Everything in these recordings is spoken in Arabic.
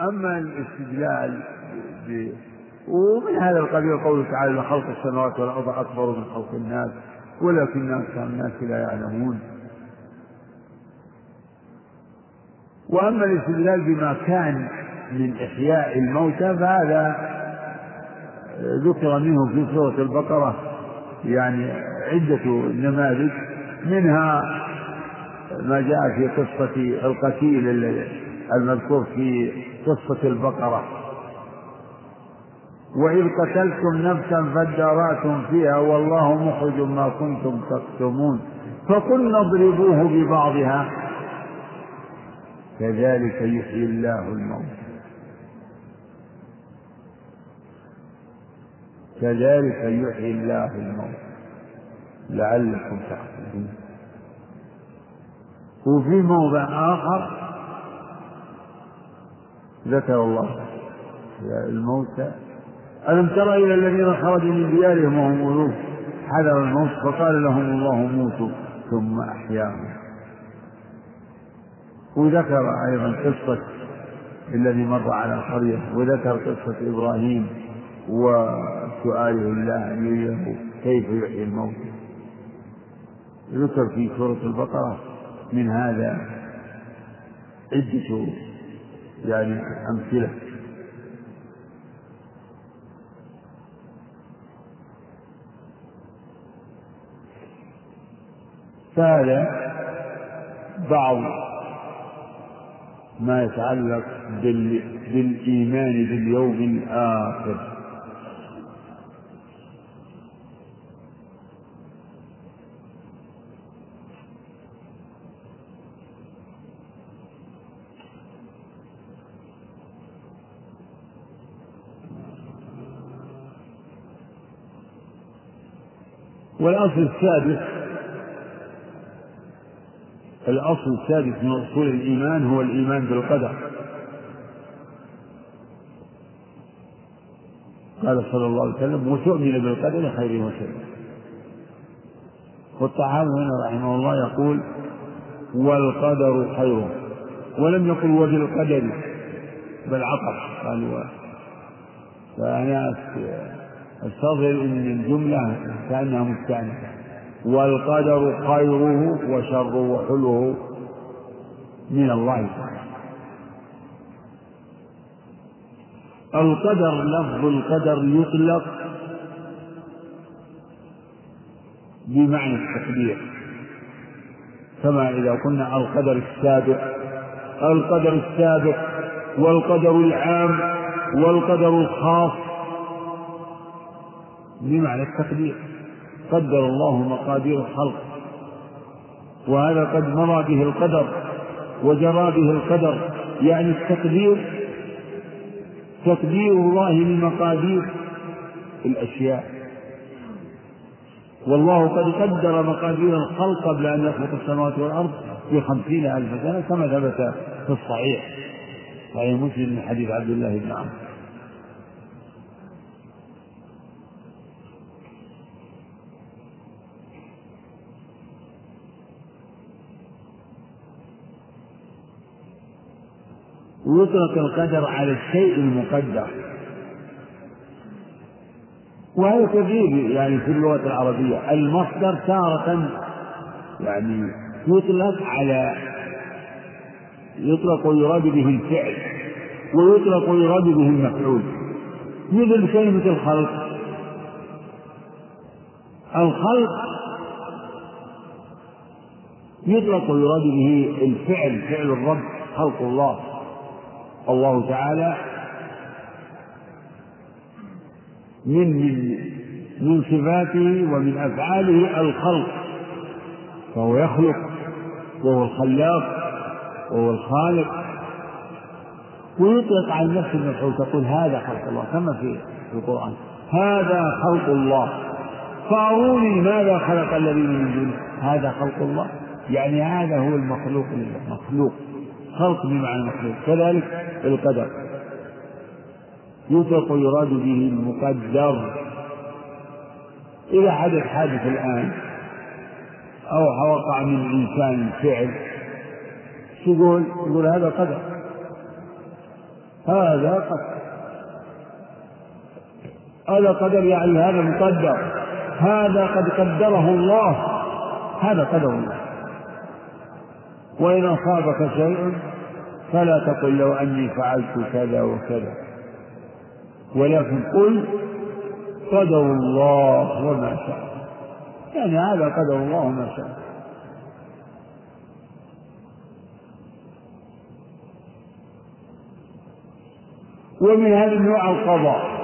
أما الاستدلال ب... ومن هذا القبيل قوله تعالى خلق السماوات والأرض أكبر من خلق الناس ولكن أكثر الناس لا يعلمون. وأما الاستدلال بما كان من إحياء الموتى فهذا ذكر منه في سورة البقرة يعني عدة نماذج. منها ما جاء في قصة القتيل المذكور في قصة البقرة. وإذ قتلتم نفسا فادارأتم فيها والله مخرج ما كنتم تكتمون. فقلنا اضربوه ببعضها. كذلك يحيي الله الموت كذلك يحيي الله الموت لعلكم تعقلون. وفي موضع آخر ذكر الله الموتى ألم تر إلى الذين خرجوا من ديارهم وهم ألوف حذر الموت فقال لهم الله موتوا ثم أحياهم. وذكر أيضا قصة الذي مر على قرية وذكر قصة إبراهيم وسؤاله الله أن يريه كيف يحيي الموت. ذكر في سورة البقرة من هذا عدة يعني أمثلة. فهذا بعض ما يتعلق بالإيمان باليوم الآخر. والأصل السادس الأصل السادس من أصول الإيمان هو الإيمان بالقدر. قال صلى الله عليه وسلم وتؤمن بالقدر خيره وشره والطحاوي هنا رحمه الله يقول والقدر خيره ولم يقل وبالقدر بل عطف قال فأنا استظهر إن الجملة كأنها مستانفه والقدر خيره وشره وحلوه من الله تعالى. القدر لفظ القدر يطلق بمعنى التقدير كما إذا قلنا القدر السابق القدر السابق والقدر العام والقدر الخاص بمعنى التقدير؟ قدر الله مقادير الخلق. وهذا قد مضى به القدر وجرى به القدر. يعني التقدير تقدير الله لمقادير الأشياء. والله قد قدر مقادير الخلق قبل أن يخلق السماوات والأرض في خمسين ألف سنة كما ثبت في الصحيح. صحيح مسلم من حديث عبد الله بن عمرو. ويطلق القدر على الشيء المقدر. وهذا كثير يعني في اللغة العربية. المصدر تارة يعني يطلق على يطلق ويراد به الفعل ويطلق ويراد به المفعول. مثل كلمة الخلق. الخلق يطلق ويراد به الفعل فعل الرب خلق الله. الله تعالى من من من صفاته ومن أفعاله الخلق فهو يخلق وهو الخلاق وهو الخالق. ويطلق على نفس المفعول تقول هذا خلق الله كما في القرآن هذا خلق الله. فأروني ماذا خلق الذين من دونه هذا خلق الله؟ يعني هذا هو المخلوق لله مخلوق. خلق بمعنى مخلوق كذلك القدر. يطلق يراد به المقدر. إذا حدث حادث الآن أو وقع من الإنسان فعل يقول يقول هذا قدر. هذا قدر. هذا قدر يعني هذا مقدر. هذا قد قدره الله. هذا قدر الله. وإن أصابك شيء فلا تقل لو أني فعلت كذا وكذا. ولكن قل قدر الله وما شاء. يعني هذا قدر الله وما شاء. ومن هذا النوع القضاء.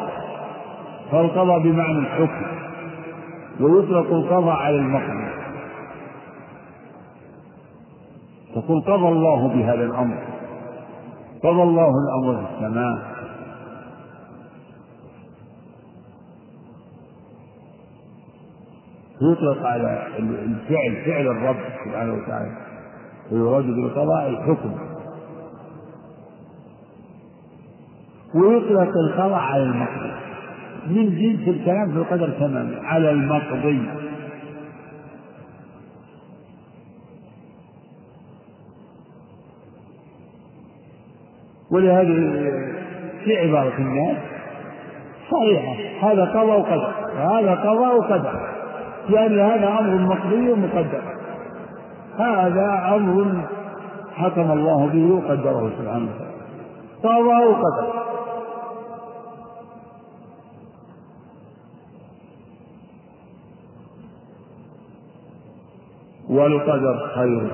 فالقضاء بمعنى الحكم. ويطلق القضاء على المقضي تقول قضى الله بهذا الأمر. قضى الله الأمر في السماء. يطلق على الفعل فعل الرب سبحانه وتعالى. ويراد بالقضاء الحكم. ويطلق القضاء على المقضي من جنس الكلام في القدر تماما. على المقضي. ولهذا في عبارة الناس صحيحة هذا قضى وقدر هذا قضى وقدر لأن هذا أمر مقضي ومقدر. هذا أمر حكم الله به وقدره سبحانه وتعالى. قضى وقدر. والقدر خير.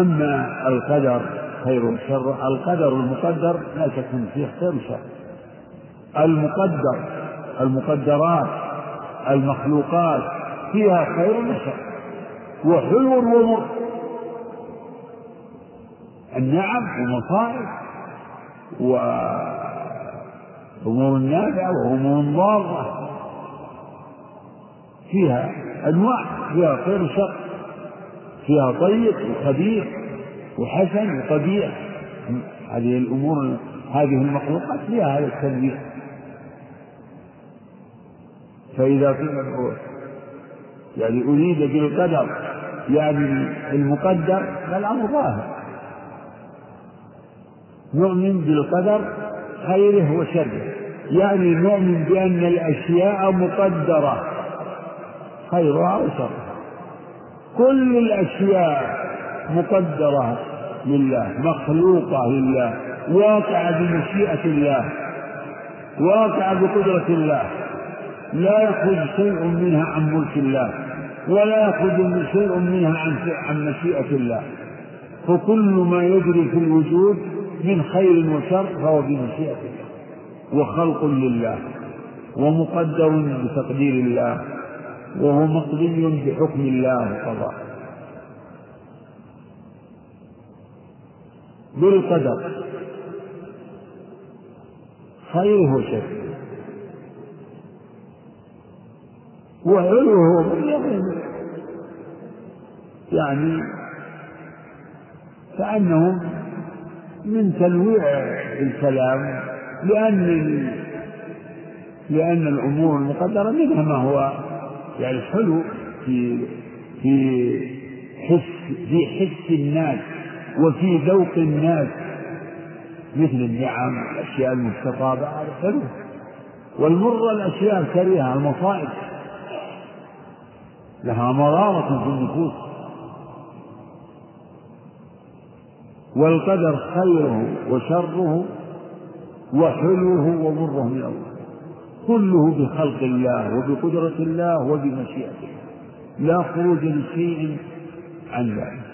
أما القدر خير وشر القدر المقدر لا شك فيه خير وشر المقدر المقدرات المخلوقات فيها خير وشر وحلو ومر النعم ومصائب وأمور نافعة وأمور ضارة. فيها أنواع فيها خير وشر فيها طيب وخبيث وحسن وقبيح هذه الأمور هذه المخلوقات فيها هذا التنويع. فإذا يعني أريد بالقدر يعني المقدر فالأمر ظاهر. نؤمن بالقدر خيره وشره. يعني نؤمن بأن الأشياء مقدرة خيرها وشرها. كل الأشياء مقدرة لله مخلوقة لله واقعة بمشيئة الله واقعة بقدرة الله. لا يخرج شيء منها عن ملك الله ولا يخرج شيء منها عن عن مشيئة الله. فكل ما يجري في الوجود من خير وشر فهو بمشيئة الله. وخلق لله ومقدر بتقدير الله. وهو مقضي بحكم الله وقضاء. بالقدر. خيره وشره وعلوه يعني كأنه من تنويع الكلام لأن لأن الأمور المقدرة منها ما هو يعني حلو في في حس في حس الناس وفي ذوق الناس. مثل النعم الأشياء المستطابة هذا حلو والمر الأشياء الكريهة المصائب. لها مرارة في النفوس. والقدر خيره وشره وحلوه ومره من الله. كله بخلق الله وبقدرة الله وبمشيئته. لا خروج لشيء عن ذلك.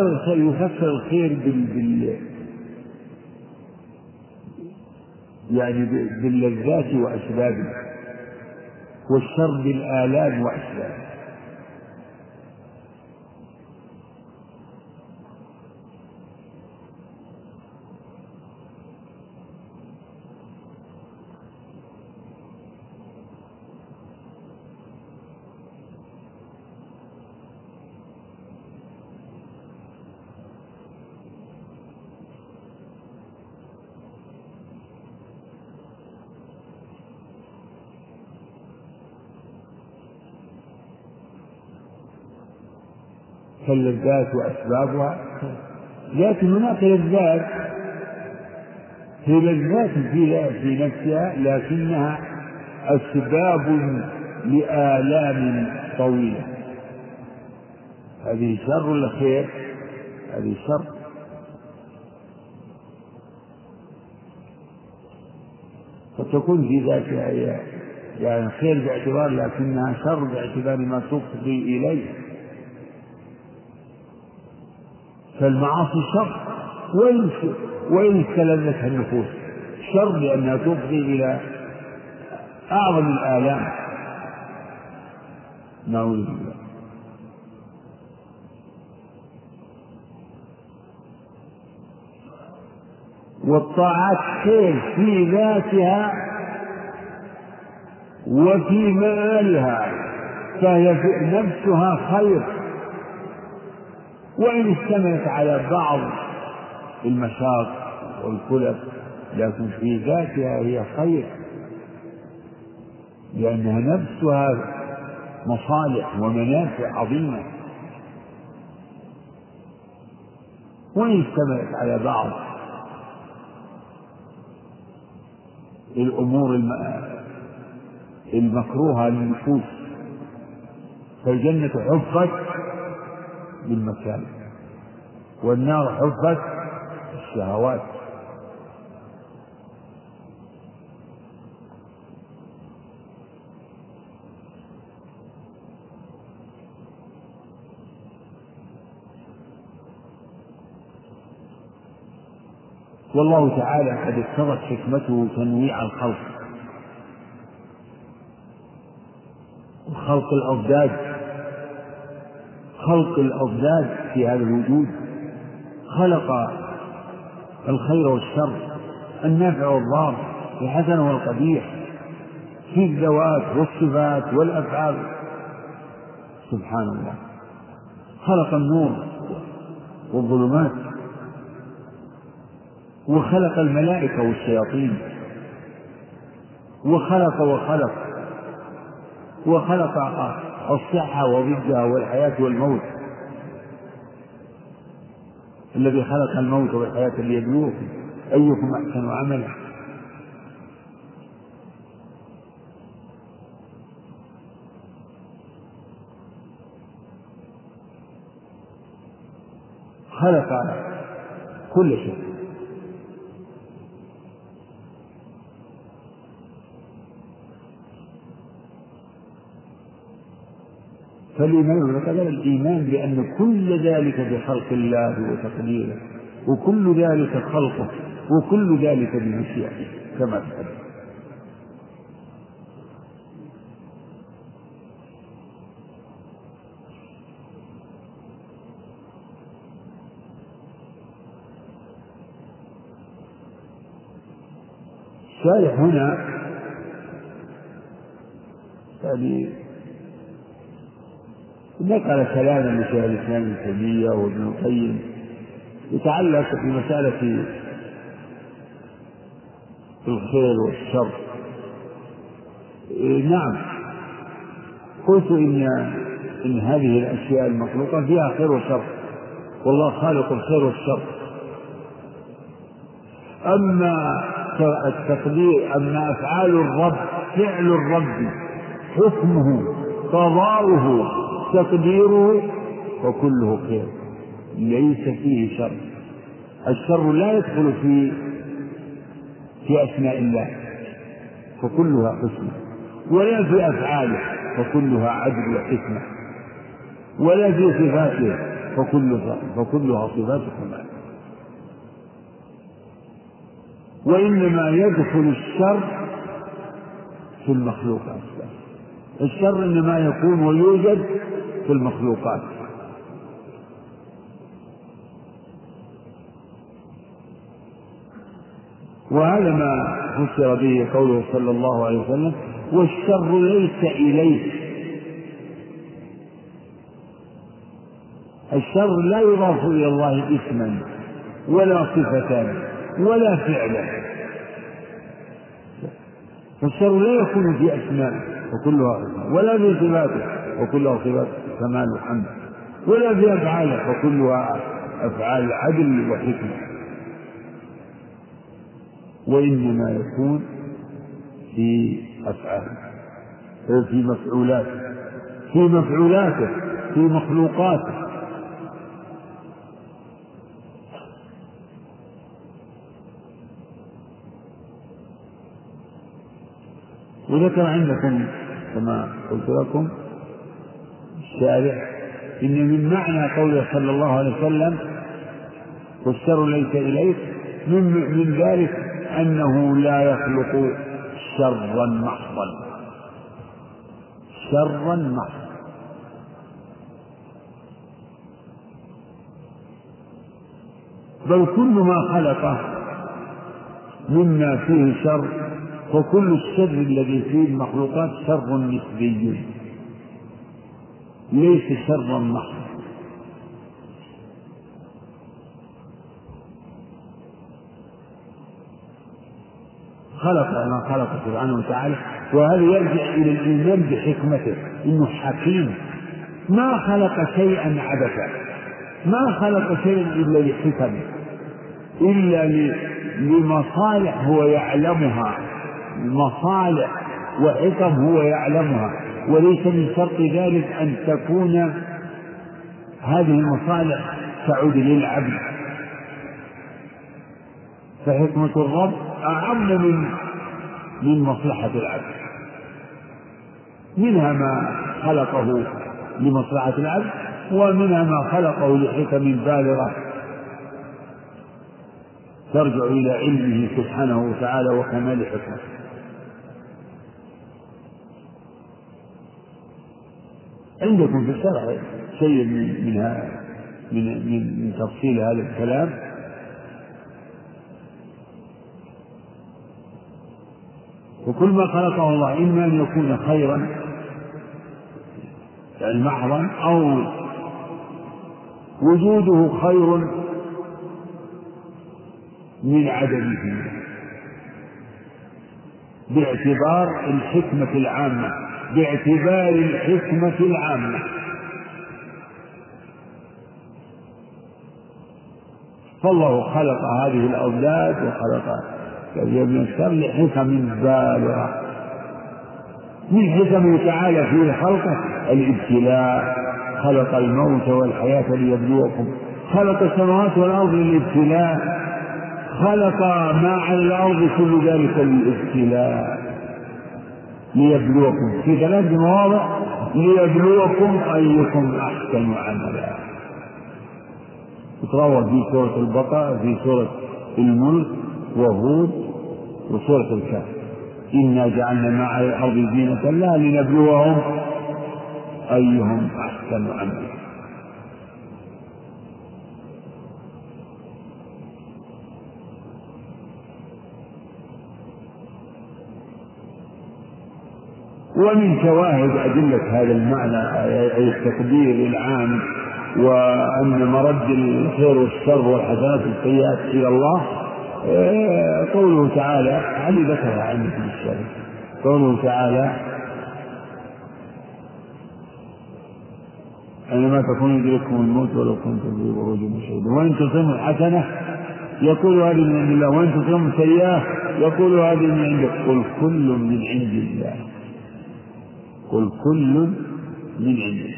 فسر الخير يفسر الخير بال, بال يعني باللذات وأسبابه والشر بالآلام وأسبابه. كاللذات وأسبابها. لكن هناك لذات هي لذات في في نفسها لكنها أسباب لآلام طويلة. هذه شر ولا خير؟ هذه شر. قد تكون في ذاتها يعني خير باعتبار لكنها شر باعتبار ما تفضي إليه. فالمعاصي شر. وإن وإن استلذتها النفوس. شر لأنها تفضي إلى أعظم الآلام. نعوذ بالله. والطاعات خير في ذاتها وفي مآلها. فهي نفسها خير. وإن اشتملت على بعض المشاق والكلف لكن في ذاتها هي خير لأنها نفسها مصالح ومنافع عظيمة. وإن اشتملت على بعض الأمور المكروهة للنفوس فالجنة حفت بالمكان والنار حفت الشهوات. والله تعالى قد اقتضت حكمته تنويع الخلق. وخلق الأضداد خلق الأضداد في هذا الوجود. خلق الخير والشر النافع والضار الحسن والقبيح في الذوات والصفات والأفعال. سبحان الله. خلق النور والظلمات وخلق الملائكة والشياطين. وخلق وخلق. وخلق الصحة وضدها والحياة والموت. الذي خلق الموت والحياة ليبلوكم أيكم أحسن عملا؟ خلق كل شيء. فالإيمان يعتبر الإيمان بأن كل ذلك بخلق الله وتقديره وكل ذلك خلقه وكل ذلك بمشيئته كما تقدم. الشارح هنا يعني نقل كلاما لشيخ الإسلام ابن تيمية وابن القيم يتعلق بمساله الخير والشر. إيه، نعم. قلت إن إن هذه الأشياء المخلوقة فيها خير وشر. والله خالق الخير والشر. أما التقدير أما أفعال الرب فعل الرب حكمه قضاؤه تقديره وكله خير. ليس فيه شر. الشر لا يدخل في في أسماء الله فكلها حسنى ولا في أفعاله فكلها عدل وحكمة. ولا في صفاته فكل فكلها صفات كمال وإنما يدخل الشر في المخلوقات الشر إنما يكون ويوجد في المخلوقات وهذا ما فسر به قوله صلى الله عليه وسلم والشر ليس إليه الشر لا يضاف إلى الله اسما ولا صفة ولا فعلا. فالشر لا يكون في أسماء وكلها ولا في صفاته. وكلها صفات كمال وحمد. ولا في أفعاله وكلها أفعال عدل وحكمة. وإنما يكون في أفعاله في مفعولاته في مفعولاته في مخلوقاته. وذكر عندكم كما قلت لكم الشارع إن من معنى قوله صلى الله عليه وسلم والشر ليس إليك من من ذلك أنه لا يخلق شرا محضا. شرا محضا. بل كل ما خلقه مما فيه شر وكل الشر الذي فيه المخلوقات شر نسبي. ليس شرا محضا. خلق ما خلق سبحانه وتعالى وهذا يرجع إلى الإيمان بحكمته؟ إنه حكيم. ما خلق شيئا عبثا. ما خلق شيئا إلا لحكم. إلا لمصالح هو يعلمها. مصالح وحكم هو يعلمها. وليس من شرط ذلك أن تكون هذه المصالح تعود للعبد. فحكمة الرب أعم من من مصلحة العبد. منها ما خلقه لمصلحة العبد ومنها ما خلقه لحكم بالغة. ترجع إلى علمه سبحانه وتعالى وكمال حكمته. عندكم في الشرع شيء من من من من, تفصيل هذا الكلام؟ وكل ما خلقه الله إما أن يكون خيرا يعني محضا أو وجوده خير من عدمه. باعتبار الحكمة العامة. باعتبار الحكمة العامة. فالله خلق هذه الأولاد وخلق ابن الشر لحكم بالغة. من حكمه تعالى في خلقه الابتلاء. خلق الموت والحياة ليبلوكم. خلق السماوات والأرض للابتلاء. خلق ما على الأرض كل ذلك للابتلاء. ليبلوكم. في ثلاث مواضع ليبلوكم أيكم أحسن عملا. تروى في سورة البقرة في سورة الملك وهود وسورة الكهف. إنا جعلنا ما على الأرض زينة لها لنبلوهم أيهم أحسن عملا. ومن شواهد أدلة هذا المعنى أي التقدير العام وأن مرد الخير والشر والحسنات والسيئات إلى الله قوله تعالى علي ذكرها عندي في الشرع قوله تعالى أينما تكون يدرككم الموت ولو كنتم في بروج مشهودة وإن تصيبوا حسنة يقول هذه من عند الله وإن تصيبوا سيئة يقول هذه من عندك. قل كل من عند الله. قل كل من عند الله.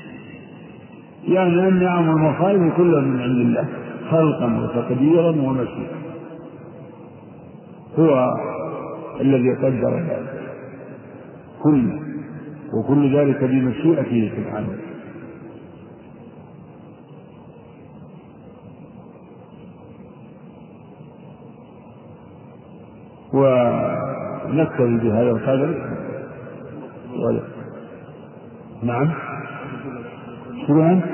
يعني النعم والمصائب كلها من عند الله خلقا وتقديرا ومشيئة هو الذي قدر ذلك. كله وكل ذلك بمشيئته سبحانه ونكتفي بهذا القدر. نعم شو أنت؟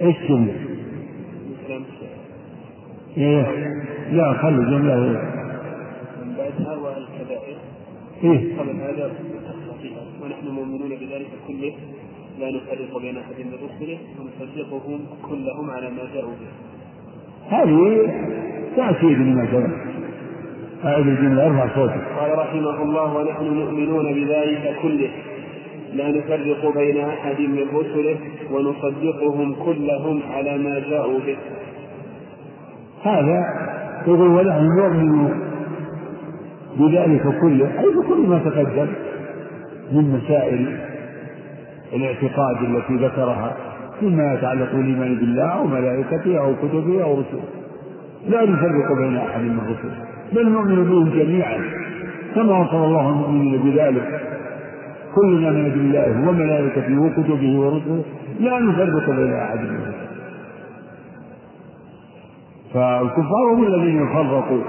إيش جملة؟ إيه لا خلي جملة من بعدها والكبائر إيه قبل هذا ونحن مؤمنون بذلك كله لا نفرق بين احد من رسله ونصدقهم كلهم على ما جاءوا به. هذه تأكيد لما سبق الجملة ارفع صوتك. قال رحمه الله ونحن مؤمنون بذلك كله. لا نفرق بين أحد من رسله ونصدقهم كلهم على ما جاءوا به. هذا يقول ونحن نؤمن بذلك كله. أي بكل ما تقدم من مسائل الاعتقاد التي ذكرها مما يتعلق بالإيمان بالله أو ملائكته أو كتبه أو رسله. لا نفرق بين أحد من الرسل بل نؤمن بهم جميعا كما وصف الله المؤمنين بذلك. كلنا من بالله وملائكته وكتبه ورسله لا نفرق بين أحد من الرسل فالكفار هم الذين يفرقوا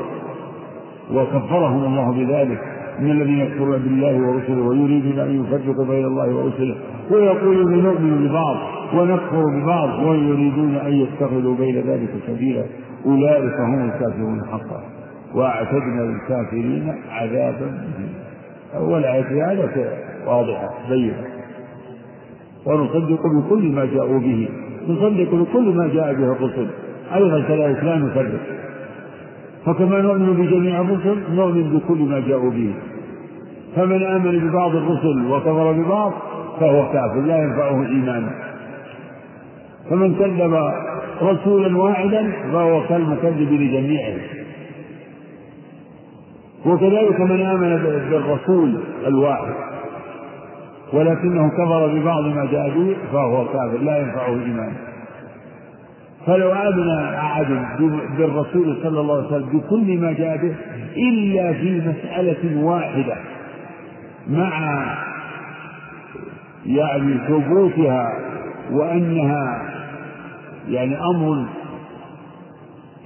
وكفرهم الله بذلك. من الذين يكفرون بالله ورسله ويريدون أن يفرقوا بين الله ورسله ويقولون نؤمن ببعض ونكفر ببعض ويريدون أن يتخذوا بين ذلك سبيلا. أولئك هم الكافرون حقا. واعتدنا للكافرين عذابا مهينا. والآية هذا واضحة بينة. ونصدق بكل ما جاءوا به. نصدق بكل ما جاء به الرسل. أيضا كذلك لا نفرق فكما نؤمن بجميع الرسل نؤمن بكل ما جاءوا به. فمن آمن ببعض الرسل وكفر ببعض فهو كافر لا ينفعه إيمانه فمن كذب رسولا واحدا فهو كالمكذب لجميعهم وكذلك من آمن بالرسول الواحد ولكنه كفر ببعض ما جاء به فهو كافر لا ينفعه إيمانه فلو آمن أحد بالرسول صلى الله عليه وسلم بكل ما جاء به إلا في مسألة واحدة مع يعني ثبوتها وأنها يعني أمر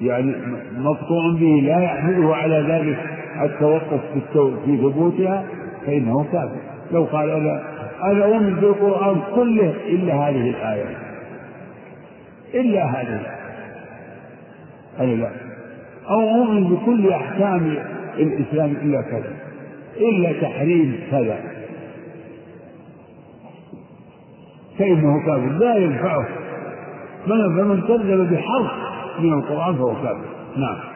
يعني مقطوع به لا يحمله على ذلك التوقف في, ثبوتها فإنه كافر. لو قال أنا أنا أؤمن بالقرآن كله إلا هذه الآية. إلا هذه. هذه لا. أو أؤمن بكل أحكام الإسلام إلا كذا. إلا تحريم كذا. فإنه كافر. لا ينفعه. من فمن كذب بحرف من القرآن فهو كافر. نعم.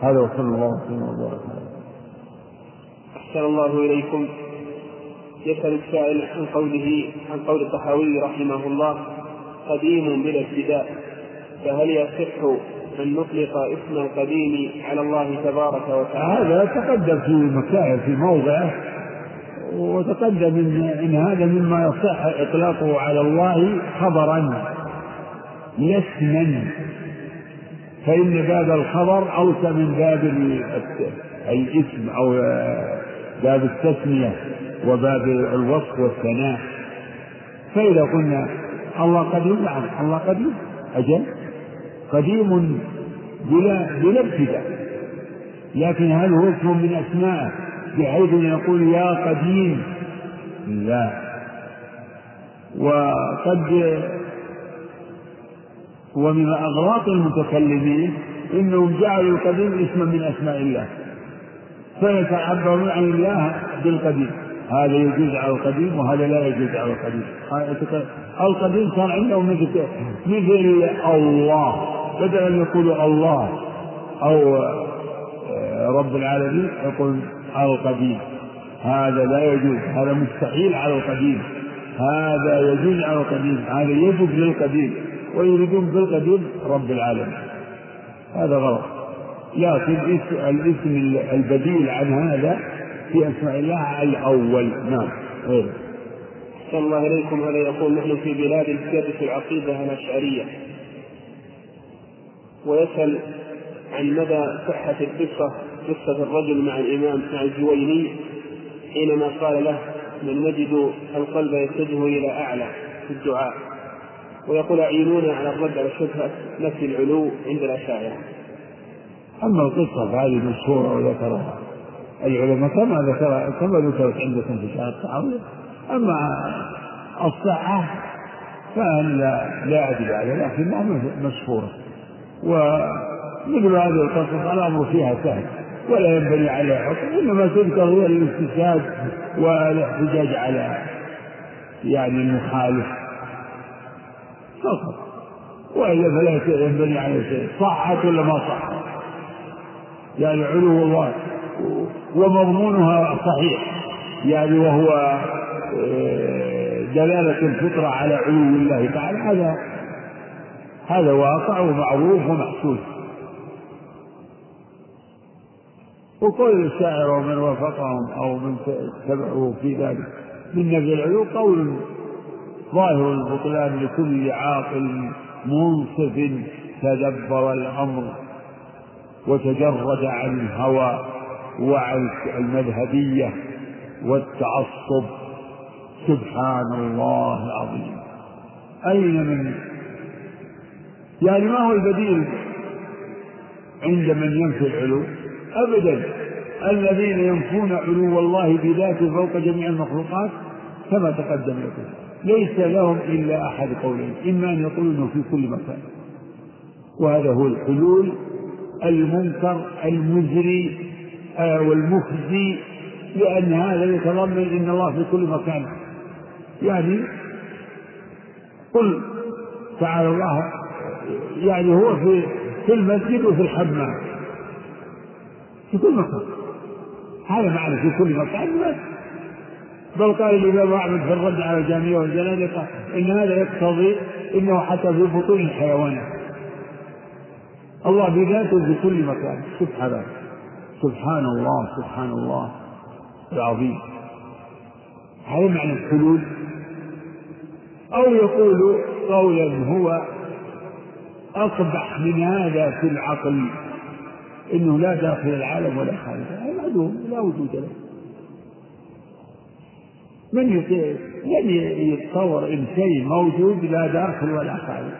هذا وصلى الله وسلم وبارك أحسن الله إليكم. يسأل السائل عن قوله عن قول الطحاوي رحمه الله قديم بلا ابتداء فهل يصح أن نطلق اسم القديم على الله تبارك وتعالى؟ هذا تقدم في مكان في موضعه وتقدم إن, إن هذا مما يصح إطلاقه على الله خبرا لا اسما فإن باب الخبر أوسع من باب الاسم أو باب التسمية وباب الوصف والثناء. فإذا قلنا الله قديم نعم الله قديم. أجل؟ قديم بلا بلا ابتداء. لكن هل هو اسم من أسمائه بحيث يقول يا قديم. لا. وقد ومن أغراض المتكلمين إنهم جعلوا القديم اسما من أسماء الله. فيتعبرون عن الله بالقديم. هذا يجوز على القديم وهذا لا يجوز على القديم. القديم صار عندهم مثل مثل الله. بدل أن يقولوا الله. أو آه، رب العالمين يقول القديم. هذا لا يجوز. هذا مستحيل على القديم. هذا يجوز على القديم. هذا يجب للقديم. ويريدون بالقديم رب العالمين. هذا غلط. لكن الاسم البديل عن هذا في أسماء الله الأول. نعم. غير. صلى الله إليكم هذا يقول نحن في بلاد في العقيدة الأشعرية ويسأل عن مدى صحة القصة قصة الرجل مع الإمام مع الجويني حينما قال له من نجد القلب يتجه إلى أعلى في الدعاء. ويقول أعينونا على الرد على شبهة نفي العلو عند الأشاعرة. أما القصة فهذه مشهورة وذكرها العلماء كما ذكر كما ذكرت عندكم في شهر التعويض. أما الصحة فأنا لا أدري عليها لكنها مشهورة. ومثل هذه القصص الأمر فيها سهل ولا ينبني عليها حكم إنما تذكر هي الاستشهاد والاحتجاج على يعني المخالف. فقط وإلا فلا ينبني عليه شيء. صحت ولا ما صحت يعني علو الله. ومضمونها صحيح. يعني وهو آه، دلالة الفطرة على علو الله تعالى. هذا هذا واقع ومعروف ومحسوس. وقول الشاعر ومن وافقهم أو من تبعه في ذلك. من نفي العلو قول ظاهر البطلان لكل عاقل منصف تدبر الأمر وتجرد عن الهوى وعن المذهبية والتعصب. سبحان الله العظيم. أين من؟ يعني ما هو البديل عند من ينفي العلو؟ أبدا. الذين ينفون علو الله بذاته فوق جميع المخلوقات كما تقدم لكم. ليس لهم إلا أحد قولين إما أن يقولوا أنه في كل مكان. وهذا هو الحلول المنكر المزري آه، والمخزي لأن هذا يتضمن أن الله في كل مكان. يعني قل تعالى الله يعني هو في في المسجد وفي الحمام. في كل مكان. هذا معنى في كل مكان. بل قال الإمام أحمد في الرد على الجامعة والزنادقة إن هذا يقتضي أنه حتى في بطون الحيوانات. الله بذاته في كل مكان. سبحانه. سبحان الله سبحان الله العظيم. هذا معنى الحلول. أو يقول قولا هو أقبح من هذا في العقل إنه لا داخل العالم ولا خارجه هذا لا وجود له. من من يتصور إن شيء موجود لا داخل ولا خارج.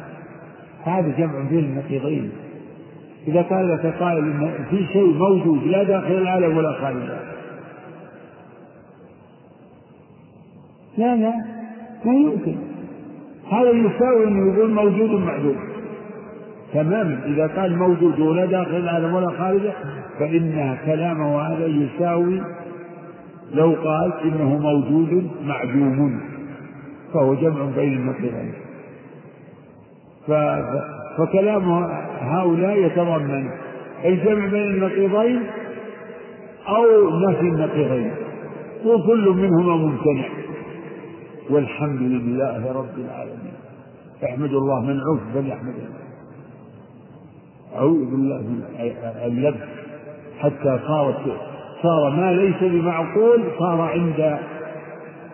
هذا جمع بين النقيضين. إذا قال لك قائل إن في شيء موجود لا داخل العالم ولا خارجه لا لا ما يمكن. هذا يساوي انه يقول موجود معدوم تماما إذا قال موجود ولا داخل العالم ولا خارجه فإن كلامه هذا يساوي لو قال إنه موجود معدوم فهو جمع بين النقيضين فكلام هؤلاء يتضمن الجمع بين النقيضين أو نفي النقيضين وكل منهما ممتنع. والحمد لله رب العالمين. احمد الله من عوف فليحمد الله. أعوذ بالله من اللبس حتى صارت صار ما ليس بمعقول صار عند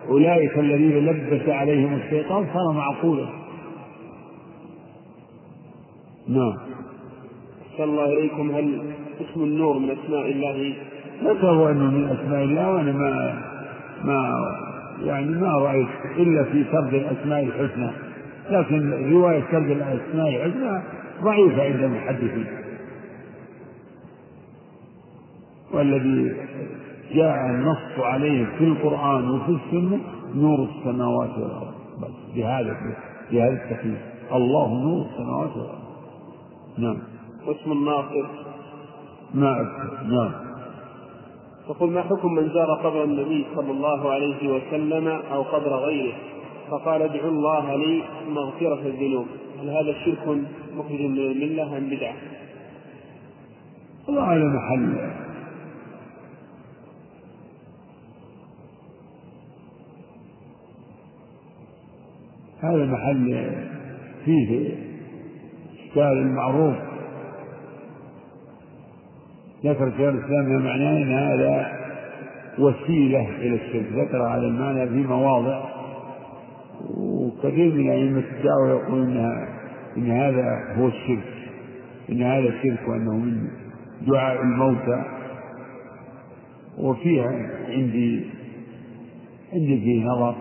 أولئك الذين لبس عليهم الشيطان صار معقولا. نعم. أحسن الله إليكم هل اسم النور من أسماء الله؟ ذكروا أنه من أسماء الله وأنا ما ما يعني ما رأيت إلا في سرد الأسماء الحسنى. لكن رواية سرد الأسماء الحسنى ضعيفة عند المحدثين. والذي جاء النص عليه في القرآن وفي السنة نور السماوات والأرض. بس بهذا بهذا التكليف الله نور السماوات والأرض. نعم. واسم الناصر نعم نعم. تقول ما حكم من زار قبر النبي صلى الله عليه وسلم أو قبر غيره؟ فقال ادعوا الله لي مغفرة الذنوب هل هذا شرك مخرج من الملة أم بدعة؟ الله على محل هذا محل فيه إشكال المعروف ذكر شيخ الإسلام معناه أن هذا وسيلة إلى الشرك. ذكر هذا المعنى في مواضع وكثير من أئمة الدعوة يقولون إنها إن هذا هو الشرك إن هذا الشرك وأنه من دعاء الموتى. وفيها عندي عندي فيه نظر.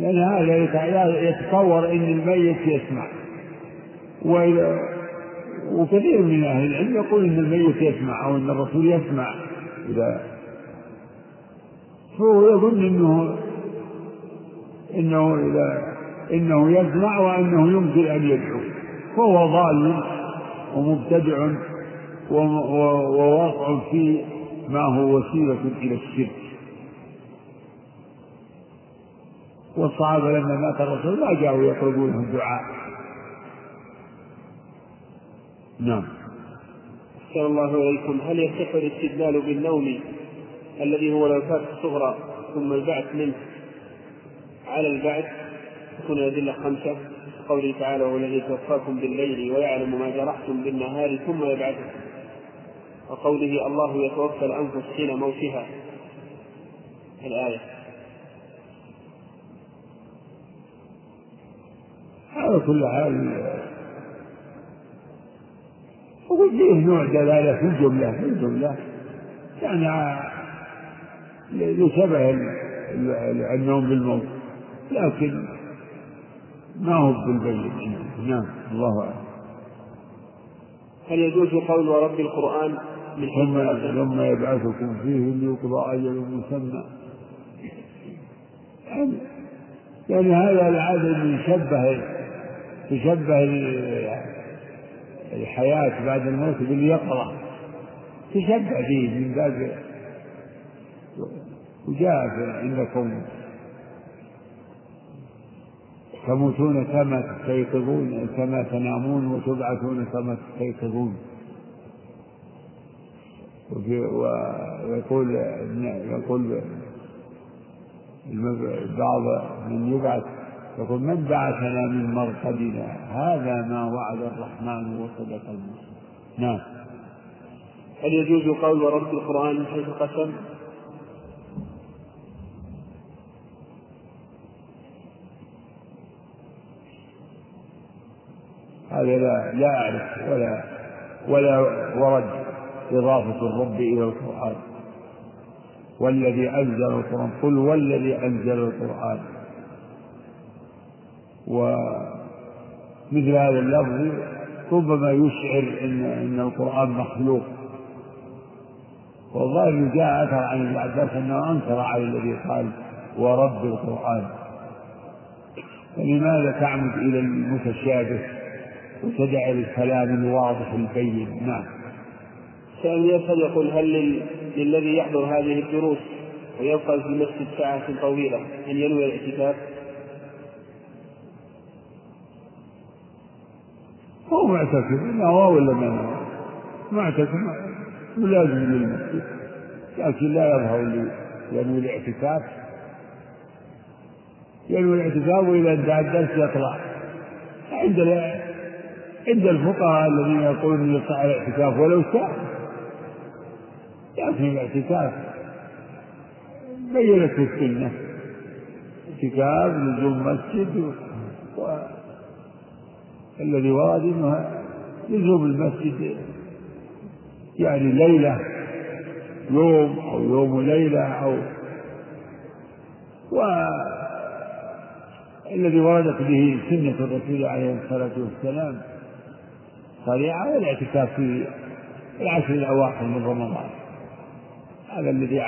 لأن هذا يتصور أن الميت يسمع. وكثير من أهل العلم يقول إن الميت يسمع أو إن الرسول يسمع. إذا فهو يظن أنه إنه إذا إنه يسمع وأنه يمكن أن يدعو. فهو ضال ومبتدع وواقع في ما هو وسيلة إلى الشرك. والصحابة لما مات الرسول ما جاءوا يطلبونه الدعاء. نعم. أحسن الله إليكم هل يصح الاستدلال بالنوم الذي هو الوفاة الصغرى ثم البعث منه؟ على البعث تكون الأدلة خمسة. قوله تعالى هو الذي توفاكم بالليل ويعلم ما جرحتم بالنهار ثم يبعثكم وقوله الله يتوفى الأنفس حين موتها. الآية. كل حال وفيه نوع دلالة في الجملة في الجملة. يعني لشبه النوم بالموت لكن ما هو بالبين نعم الله أعلم. هل يجوز قول رب القرآن من ثم ثم يبعثكم فيه ليقضى أجل مسمى. يعني, يعني هذا العادة اللي يشبه تشبه الحياة بعد الموت باليقظة. تشبه به من باب وجاء عندكم. تموتون كما تستيقظون كما تنامون وتبعثون كما تستيقظون. ويقول يقول بعض من يبعث يقول من بعثنا من مرقدنا؟ هذا ما وعد الرحمن وصدق المرسل نعم. هل يجوز قول رب القرآن حيث قسم؟ هذا لا لا أعرف ولا ولا ورد إضافة الرب إلى القرآن. والذي أنزل القرآن قل والذي أنزل القرآن. ومثل هذا اللفظ ربما يشعر إن إن القرآن مخلوق. والظاهر جاء أثر عن ابن عباس أنه أنكر على الذي قال ورب القرآن. فلماذا تعمد إلى المتشابه وتدع الكلام الواضح البين؟ نعم. سأل يسأل يقول هل للذي يحضر هذه الدروس ويبقى في المسجد ساعة طويلة أن ينوي الاعتكاف؟ هو معتكف. نوى ولا ما نوى معتكف. ملازم للمسجد. لكن لا يظهر لي ينوي الاعتكاف. ينوي الاعتكاف وإذا انتهى الدرس يطلع. عند عند الفقهاء الذين يقولون يصح الاعتكاف ولو ساعة. لكن الاعتكاف بينت السنة. اعتكاف نزول مسجد و... الذي ورد إنه لزوم المسجد يعني ليلة يوم أو يوم ليلة أو والذي وردت به سنة الرسول عليه الصلاة والسلام صريعة والاعتكاف في العشر الأواخر من رمضان. هذا الذي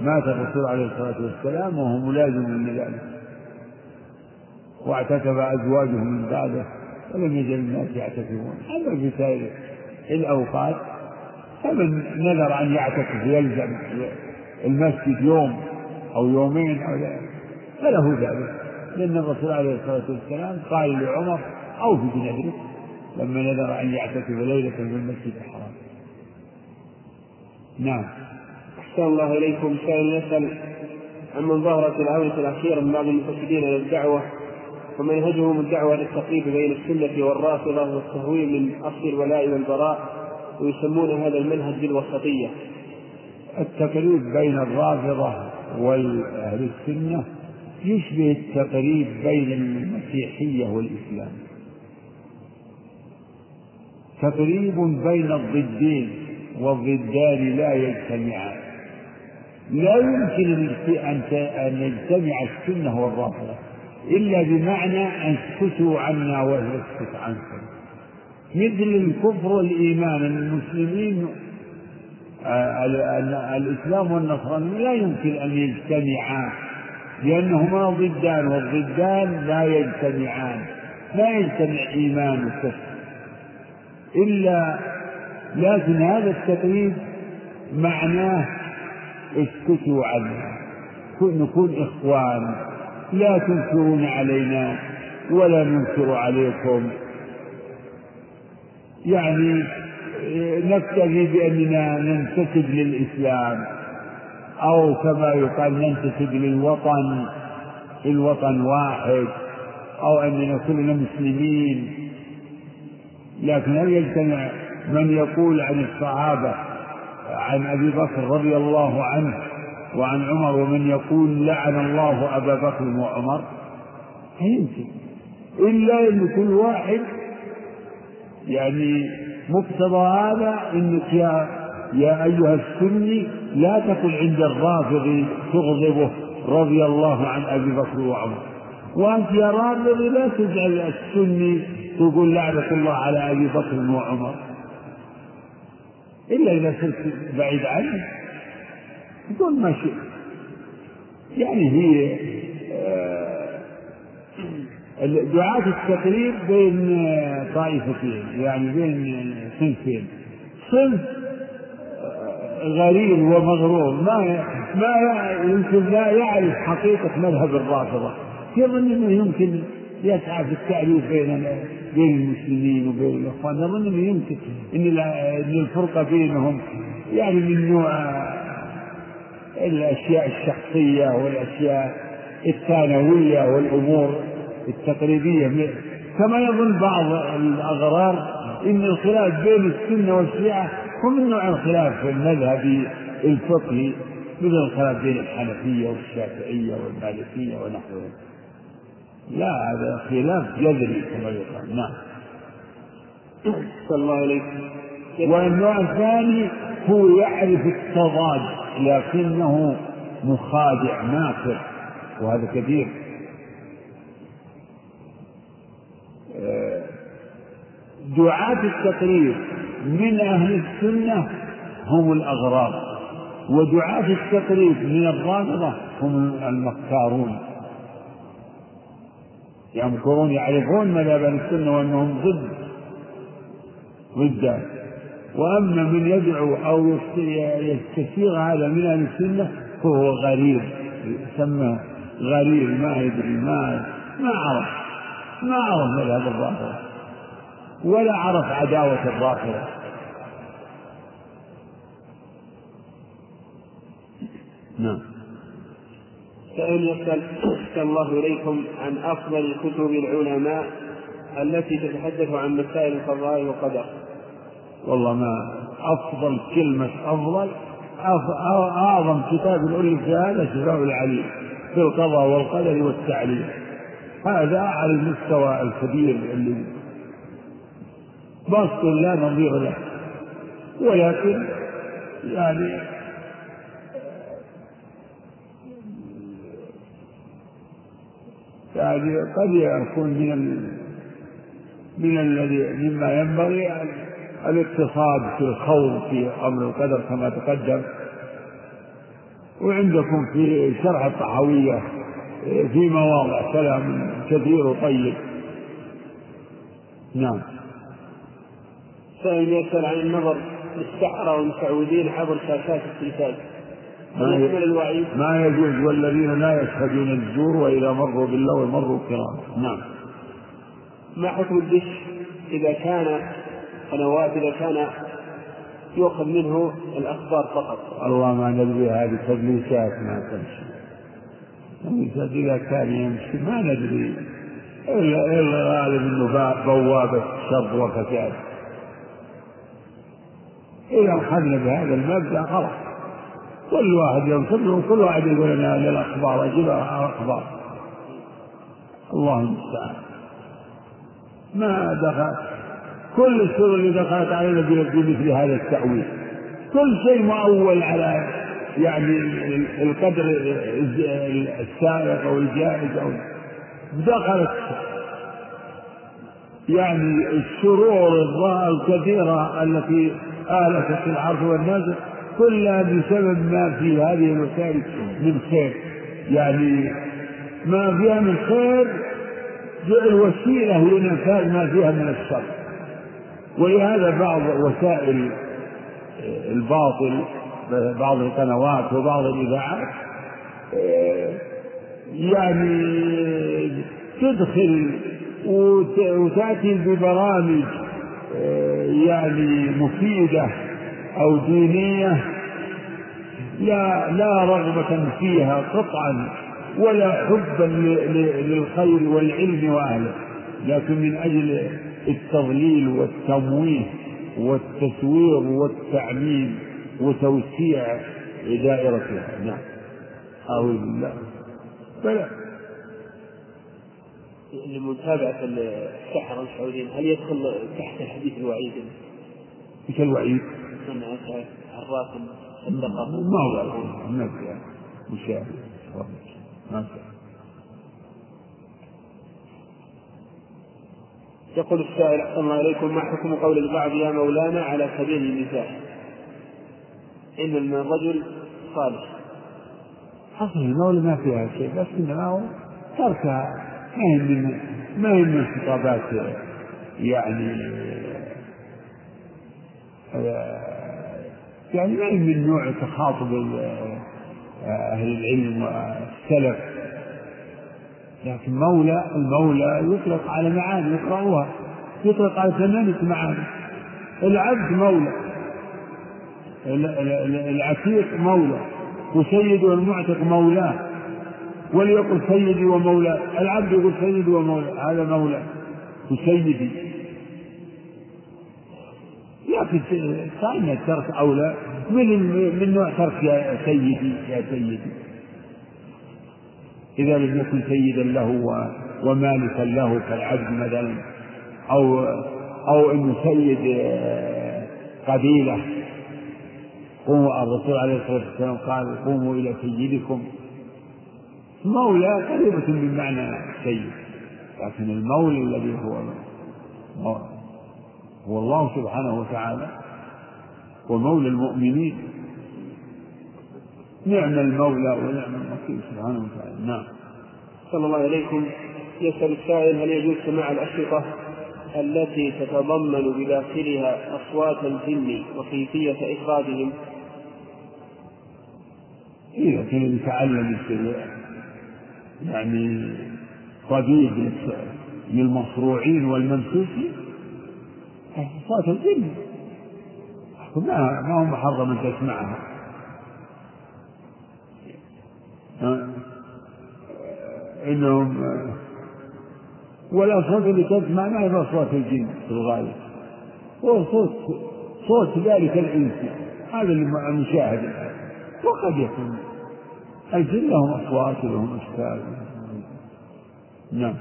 مات الرسول عليه الصلاة والسلام وهو ملازم من ذلك واعتكف أزواجه من بعده ولم يزل الناس يعتكفون. أما في سائر الأوقات. فمن نذر أن يعتكف يلزم المسجد يوم أو يومين أو لا فله ذلك. لأن الرسول عليه الصلاة والسلام قال لعمر أو في بنذرك. لما نذر أن يعتكف ليلة في المسجد الحرام. نعم. أحسن الله إليكم. سائل يسأل عمن ظهرت الآونة الأخيرة من بعض المفسدين للدعوة ومنهجهم الدعوة للتقريب بين السنة والرافضة والتهويل من أصل الولاء والبراء ويسمون هذا المنهج بالوسطية. التقريب بين الرافضة والأهل السنة يشبه التقريب بين المسيحية والإسلام. تقريب بين الضدين والضدان لا يجتمعان. لا يمكن أن يجتمع السنة والرافضة. إلا بمعنى اسكتوا عنا واسكت عنكم. مثل الكفر والإيمان المسلمين الإسلام والنصرانية لا يمكن أن يجتمعا لأنهما ضدان والضدان لا يجتمعان لا يجتمع إيمان وكفر. إلا لكن هذا التقليد معناه اسكتوا عنه نكون إخوان. لا تنكرون علينا ولا ننكر عليكم. يعني نكتفي بأننا ننتسب للإسلام أو كما يقال ننتسب للوطن الوطن واحد أو أننا كلنا مسلمين. لكن هل يجتمع من يقول عن الصحابة عن أبي بكر رضي الله عنه وعن عمر ومن يقول لعن الله أبا بكر وعمر. يمكن إلا أن كل واحد يعني مقتضى هذا إنك يا يا أيها السني لا تقل عند الرافض تغضبه رضي الله عن أبي بكر وعمر. وأنت يا رافض لا تجعل السني تقول لعنة الله على أبي بكر وعمر. إلا إذا صرت بعيد عنه. تقول ما شئت. يعني هي آه دعاة التقريب بين طائفتين يعني بين صنفين. صنف غرير ومغرور ما ما يمكن لا يعرف حقيقة مذهب الرافضة. يظن إنه يمكن يسعى في التعريف بين بين المسلمين وبين الإخوان. يظن إنه يمكن إن الفرقة بينهم يعني من نوع الأشياء الشخصية والأشياء الثانوية والأمور التقريبية كما يظن بعض الأغرار إن الخلاف بين السنة والشيعة هو من نوع الخلاف المذهبي الفقهي مثل الخلاف بين الحنفية والشافعية والمالكية ونحوهم لا هذا خلاف جذري كما يقال. نعم. صلى الله عليه والنوع الثاني هو يعرف التضاد لكنه مخادع ماكر وهذا كثير دعاة التقرير من أهل السنة هم الأغرار ودعاة التقرير من الرافضة هم المختارون. يمكرون يعرفون مذهب السنة وأنهم ضد ضد وأما من يدعو أو يستسيغ هذا من أهل السنة فهو غريب يسمى غريب ما يدري ما ما عرف ما عرف مذهب الرافضة ولا عرف عداوة الرافضة. نعم. سائل يسأل أحسن الله إليكم عن أفضل كتب العلماء التي تتحدث عن مسائل القضاء والقدر. والله ما أفضل كلمة أفضل أعظم كتاب ألف في هذا شفاء العليم في القضاء والقدر والتعليم هذا على المستوى الكبير اللي بسط لا نظير له ولكن يعني يعني قد يكون من. من الذي مما ينبغي الاقتصاد في الخوض في أمر القدر كما تقدم. وعندكم في شرح الطحاوية في مواضع كلام كثير وطيب. نعم. سائل يسأل عن النظر للسحرة والمسعودين عبر شاشات التلفاز. ما, ي... ما يجوز والذين لا يشهدون الزور وإذا مروا بالله مروا كرام نعم. ما حكم الدش إذا كان قنوات إذا كان يؤخذ منه الأخبار فقط. الله ما ندري هذه تدليسات ما تمشي. تدليسات إذا كان يمشي ما ندري. إلا إلا غالب أنه بوابة شر وفساد. إذا أخذنا بهذا المبدأ خلاص كل واحد ينصب وكل واحد يقول أنا للأخبار أجيب أخبار الله المستعان. ما دخل كل الشرور اللي دخلت علينا بمثل هذا التأويل. كل شيء مؤول على يعني القدر السائق أو الجائز أو دخلت يعني الشرور الكثيرة التي آلفت العرض والنزل كلها بسبب ما في هذه الوسائل من خير. يعني ما فيها من خير جعل وسيلة لنفاذ ما فيها من الشر. ولهذا بعض وسائل الباطل بعض القنوات وبعض الإذاعات يعني تدخل وتأتي ببرامج يعني مفيدة أو دينية لا لا رغبة فيها قطعا ولا حبا للخير والعلم وأهله لكن من أجل التضليل والتمويه والتسوير والتعميم وتوسيع دائرتها. نعم. أعوذ بالله. بلى. لمتابعة السحرة السعوديين هل يدخل تحت حديث الوعيد؟ إيش الوعيد؟ من عراف صدقه ما هو مشاهد. ما يقول السائل أحسن الله إليكم ما حكم قول البعض يا مولانا على سبيل المزاح إن الرجل صالح. حصل المولى ما فيها شيء بس إنما هو تركها ما هي من ما هي من خطابات يعني يعني ما هي من نوع تخاطب أهل العلم والسلف. لكن مولى المولى يطلق على معاني يقرأوها. يطلق على ثمانية معاني. العبد مولى. العتيق مولى. وسيد المعتق مولاه. وليقل سيدي ومولاي العبد يقول سيدي ومولاي هذا مولاي وسيدي. لكن كان الترك أولى. من من نوع ترك يا سيدي يا سيدي؟ إذا لم يكن سيدا له ومالكا له كالعبد مثلا أو أو إنه سيد قبيلة. قوموا الرسول عليه الصلاة والسلام قال قوموا إلى سيدكم. مولى قريبة من معنى سيد لكن المولى الذي هو هو الله سبحانه وتعالى ومولى المؤمنين. نعم المولى ونعم الوكيل سبحانه وتعالى. نعم. صلى الله عليكم. يسأل السائل هل يجوز سماع الأشرطة التي تتضمن بداخلها أصوات الجن وكيفية إخراجهم؟ إذا كان يتعلم يعني طبيب للمصروعين والممسوسين صوت الجن. ما ما هو محرم أن تسمعها. إنهم والأصوات اللي تسمع ما هي اصوات الجن في الغالب. هو صوت صوت ذلك الانس هذا المشاهد. وقد يكون الجن لهم أصوات ولهم أشكال. نعم.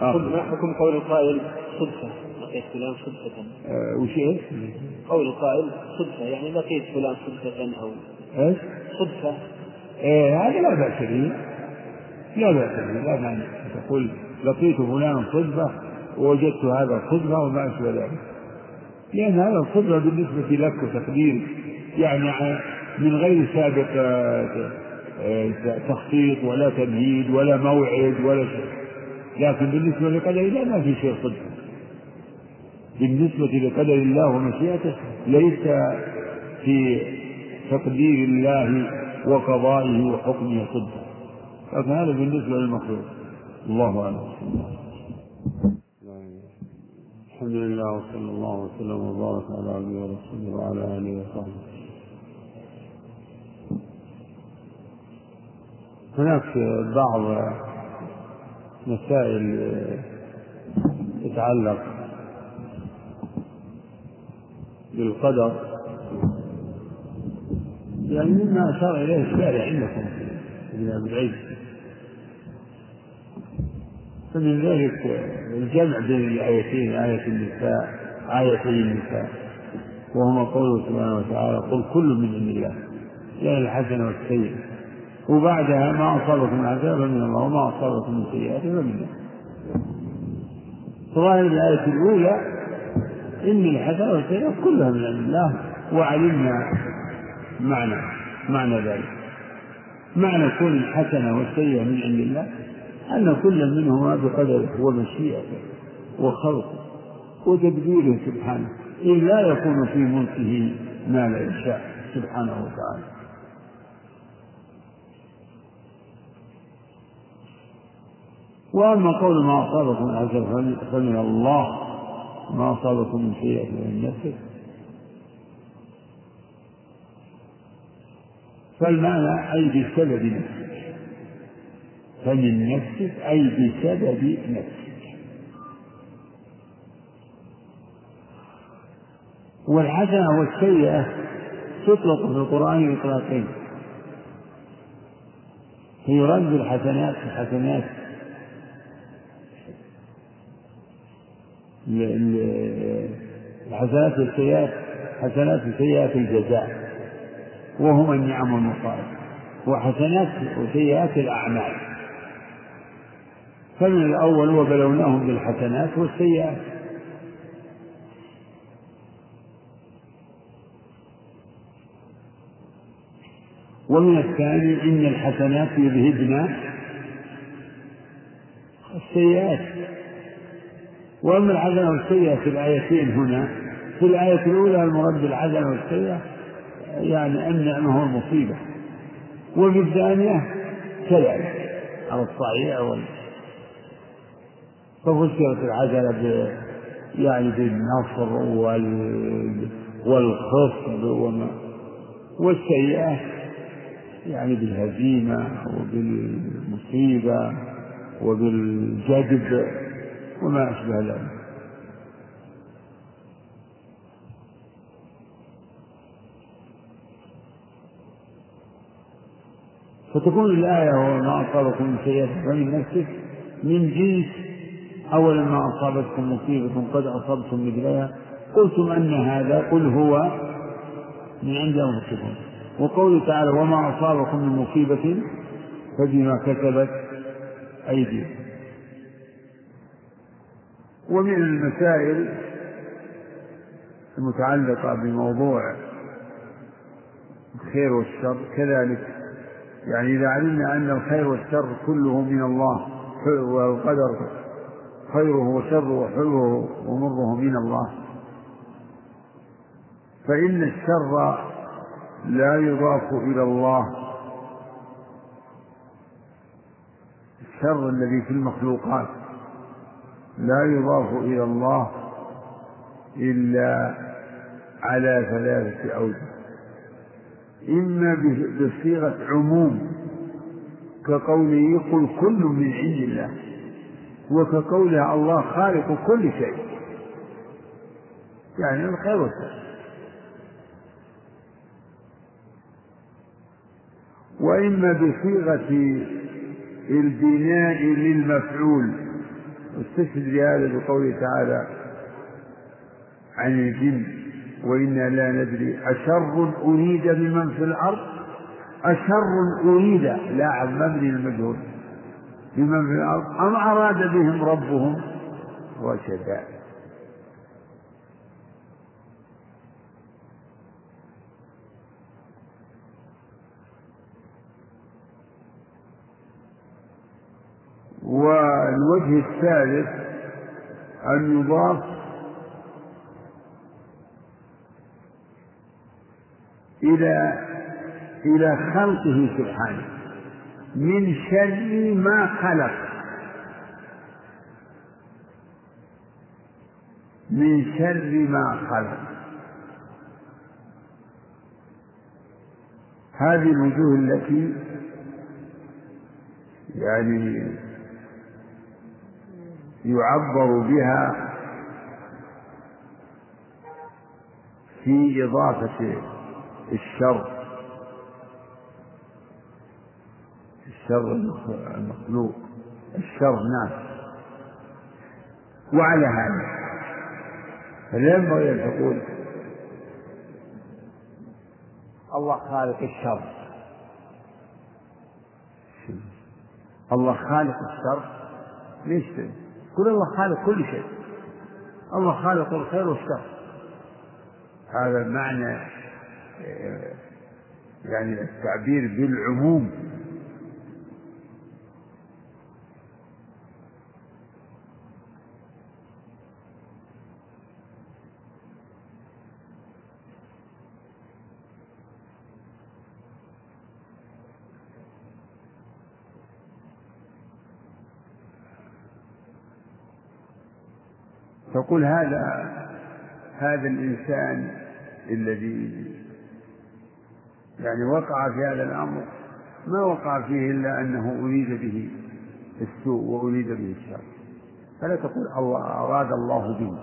ما حكم قول القائل صدفة؟ لقيت فلان صدفة. آه وش إيه؟ قول القائل صدفة يعني لقيت فلان صدفة أو إيش؟ صدفة. إيه هذا لا بأس به لا بأس به لا تقول لقيت فلان صدفة ووجدت هذا صدفة وما أشبه ذلك. لأن هذا الصدفة بالنسبة لك وتقدير يعني من غير سابق آه، تخطيط ولا تمهيد ولا موعد ولا شيء. لكن بالنسبة لقدر الله ما في شيء صدق بالنسبة لقدر الله ومشيئته ليس في تقدير الله وقضائه وحكمه صدق لكن هذا بالنسبة للمخلوق. الله أعلم. الحمد لله وصلى الله وسلم وبارك على عبده ورسوله وعلى آله وصحبه. هناك بعض مسائل تتعلق بالقدر. يعني مما أشار إليه الشارع عندكم في العلم فمن ذلك الجمع بين الآيتين آية النساء آيتي النساء وهما قوله سبحانه وتعالى قل كل من عند الله. يعني الحسنة والسيئة. وبعدها ما أصابكم عذاب من الله وما أصابكم من سيئات فمن الله. ظاهر الآية الأولى إن الحسنة والسيئة كلها من عند الله. وعلمنا معنى معنى ذلك. معنى كل الحسنة والسيئة من عند الله أن كل منهما بقدره ومشيئته وخلقه وتدبيره سبحانه. إذ لا يكون في ملكه ما لا يشاء سبحانه وتعالى. وأما قول ما أصابكم من فمن الله ما أصابكم من سيئة من نفسك فالمعنى أي بسبب نفسك. فمن نفسك أي بسبب نفسك. والحسنة والسيئة تطلق في القرآن إطلاقين فيرد الحسنات الحسنات الحسنات والسيئات حسنات وسيئات الجزاء. وهما النعم والمصائب وحسنات وسيئات الأعمال. فمن الأول وبلوناهم بالحسنات والسيئات. ومن الثاني إن الحسنات يذهبن السيئات. وأما الحسنة والسيئة في الآيتين هنا في الآية الأولى المرد بالحسنة والسيئة يعني النعمة والمصيبة وفي الثانية كذلك. على الصحيح وال ففسرت الحسنة ب يعني بالنصر وال والخصب وما والسيئة يعني بالهزيمة وبالمصيبة وبالجدب وما أشبه ذلك. فتكون الآية وما أصابكم من سيئة فمن نفسك من جنس أولا ما أصابتكم مصيبة قد أصبتم مثلها. قلتم أن هذا قل هو من عند أنفسكم. وقوله تعالى وما أصابكم من مصيبة فبما كسبت أيديكم. ومن المسائل المتعلقة بموضوع الخير والشر كذلك يعني إذا علمنا أن الخير والشر كله من الله والقدر خيره وشره وحلوه ومره من الله. فإن الشر لا يضاف إلى الله. الشر الذي في المخلوقات لا يضاف إلى الله إلا على ثلاثة أوجه. إما بصيغة عموم كقوله قل كل من عند الله وكقولها الله خالق كل شيء. يعني الخير والشر. وإما بصيغة البناء للمفعول. واستشهد بهذا بقوله تعالى عن الجن. وإنا لا ندري. أشر أريد بمن في الأرض؟ أشر أريد لا مبني المجهول. بمن في الأرض. أم أراد بهم ربهم؟ رشدا. والوجه الثالث أن يضاف إلى إلى خلقه سبحانه. من شر ما خلق. من شر ما خلق. هذه الوجوه التي يعني يعبر بها في إضافة الشر. الشر المخلوق. الشر ناس. وعلى هذا. فلا ينبغي أن تقول الله خالق الشر. الله خالق الشر. ليش؟ قل الله خالق كل شيء. الله خالق الخير والشر. هذا معنى يعني التعبير بالعموم. تقول هذا هذا الإنسان الذي يعني وقع في هذا الأمر. ما وقع فيه إلا أنه أريد به السوء وأريد به الشر. فلا تقول الله أراد الله به.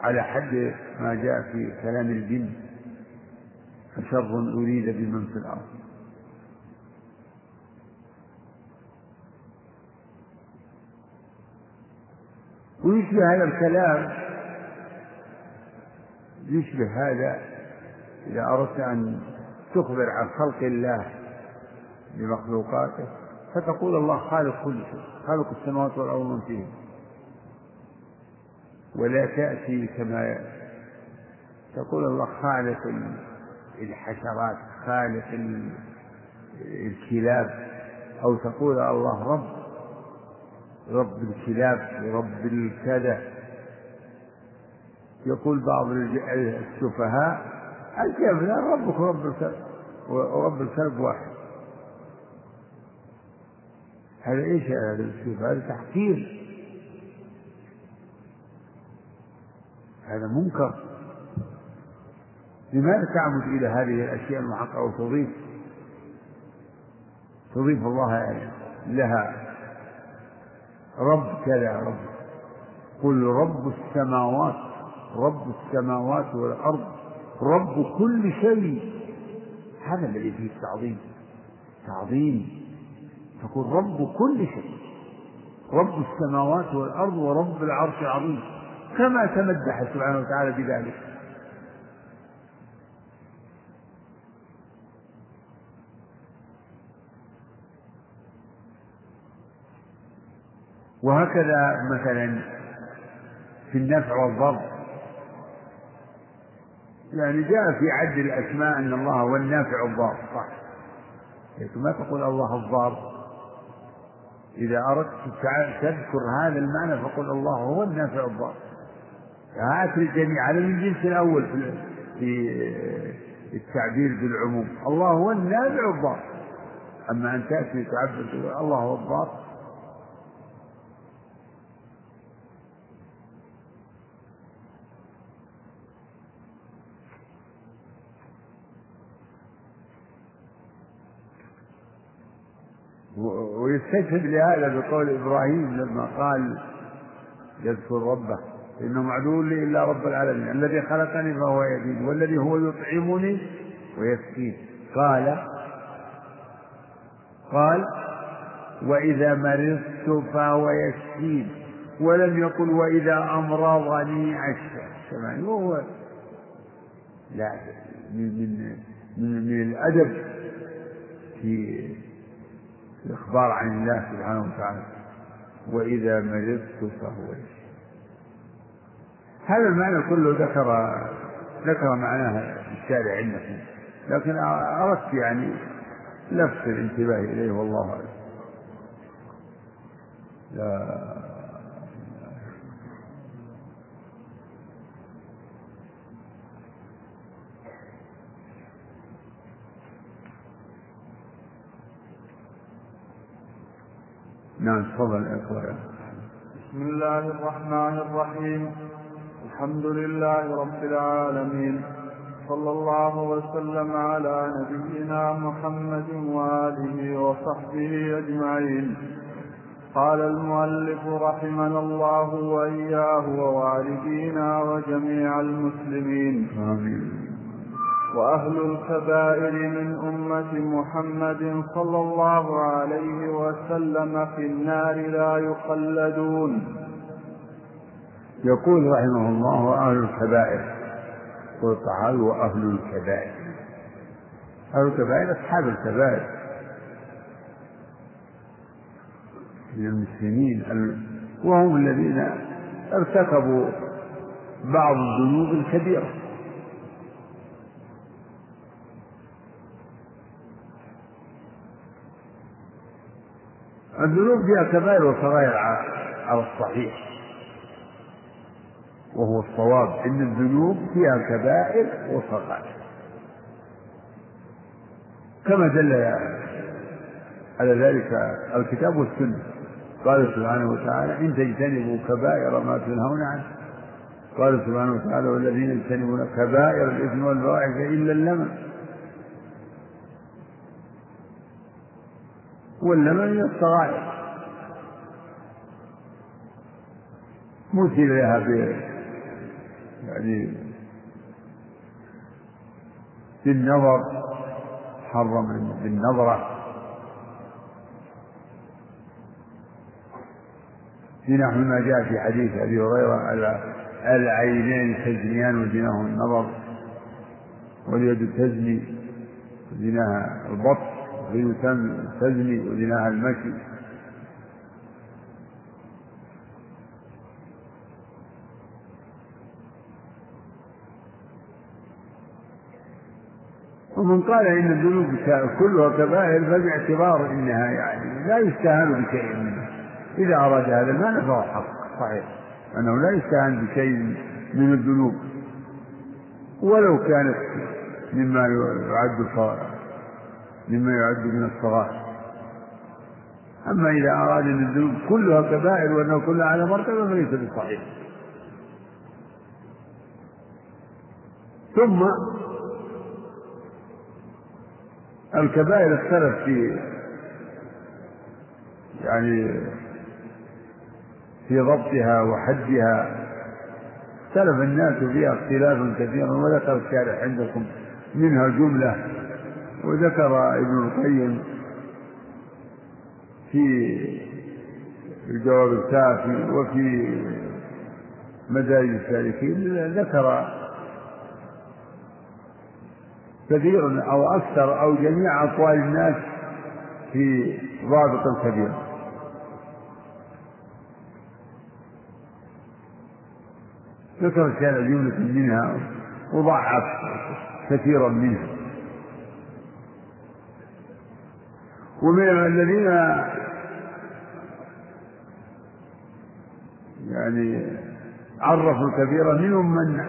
على حد ما جاء في كلام الجن فشر أريد بمن في الأرض. ويشبه هذا الكلام يشبه هذا إذا أردت أن تخبر عن خلق الله بمخلوقاته فتقول الله خالق كل شيء خالق السماوات والأرض ومن فيهن. ولا تأتي كما تقول الله خالق الحشرات خالق الكلاب أو تقول الله رب رب الكلاب رب الكذا. يقول بعض السفهاء الكلب لا ربك رب الكلب ورب الكلب واحد. هذا إيش هذا الاسلوب هذا تحقير. هذا منكر. لماذا تعمد إلى هذه الأشياء المحققة وتضيف؟ تضيف الله لها. رب كذا رب. قل رب السماوات رب السماوات والأرض. رب كل شيء. هذا الذي فيه التعظيم. تعظيم. تقول رب كل شيء. رب السماوات والأرض ورب العرش العظيم. كما تمدح سبحانه وتعالى بذلك. وهكذا مثلا في النفع والضر يعني جاء في عد الأسماء أن الله هو النافع والضار صح. لكن ما تقول الله الضار؟ إذا أردت تذكر هذا المعنى فقل الله هو النافع والضار هات الجميع هذا من الجنس الأول في التعبير بالعموم الله هو النافع والضار أما أن تأتي تعبر الله هو الضار ويستشهد لهذا بقول إبراهيم لما قال يذكر ربه إنه معدو لي إلا رب العالمين الذي خلقني فهو يدين والذي هو يطعمني ويسقين قال قال وإذا مرضت فهو يشفين ولم يقل وإذا أمرضني عشا وهو لا من من من, من الأدب في الإخبار عن الله سبحانه وتعالى. وإذا مرضت فهو هذا المعنى كله ذكر ذكر معناه الشارع عندكم. لكن أردت يعني لفت الانتباه إليه والله أعلم. نعم تفضل اقرا بسم الله الرحمن الرحيم. الحمد لله رب العالمين. صلى الله وسلم على نبينا محمد وآله وصحبه أجمعين. قال المؤلف رحمنا الله وإياه ووالدينا وجميع المسلمين. آمين. وأهل الكبائر من أمة محمد صلى الله عليه وسلم في النار لا يخلدون. يقول رحمه الله وأهل الكبائر قل تعالى وأهل الكبائر. أهل الكبائر أصحاب الكبائر. من المسلمين وهم الذين ارتكبوا بعض الذنوب الكبيرة. الذنوب فيها كبائر وصغائر على الصحيح. وهو الصواب إن الذنوب فيها كبائر وصغائر. كما دل على ذلك الكتاب والسنة. قال سبحانه وتعالى إن تجتنبوا كبائر ما تنهون عنه. قال سبحانه وتعالى والذين يجتنبون كبائر الإثم والفواحش إلا اللمم. واللمم من الصغائر مثل لها يعني بالنظر حرم بالنظرة في نحو ما جاء في حديث أبي هريرة العينين تزنيان وزناه النظر واليد تزني وزناها البطش واليد تزني وزناها المشي. ومن قال إن الذنوب كلها كبائر فباعتبار إنها يعني لا يستهان بشيء منها. إذا أراد هذا المعنى فهو حق صحيح. أنه لا يستهان بشيء من الذنوب. ولو كانت مما يعد مما يعد من الصغائر. أما إذا أراد أن الذنوب كلها كبائر وأنه كلها على مرتبة فليس بصحيح. ثم الكبائر اختلف في يعني في ضبطها وحدها. اختلف الناس فيها اختلافا كثيرا وذكر الشارع عندكم منها جملة وذكر ابن القيم في الجواب الكافي وفي مدارج السالكين ذكر كثير أو أكثر أو جميع أقوال الناس في ضابط الكبير. ذكر كان جملة منها وضعف كثيرا منها. ومن الذين يعني عرفوا الكبيرة منهم من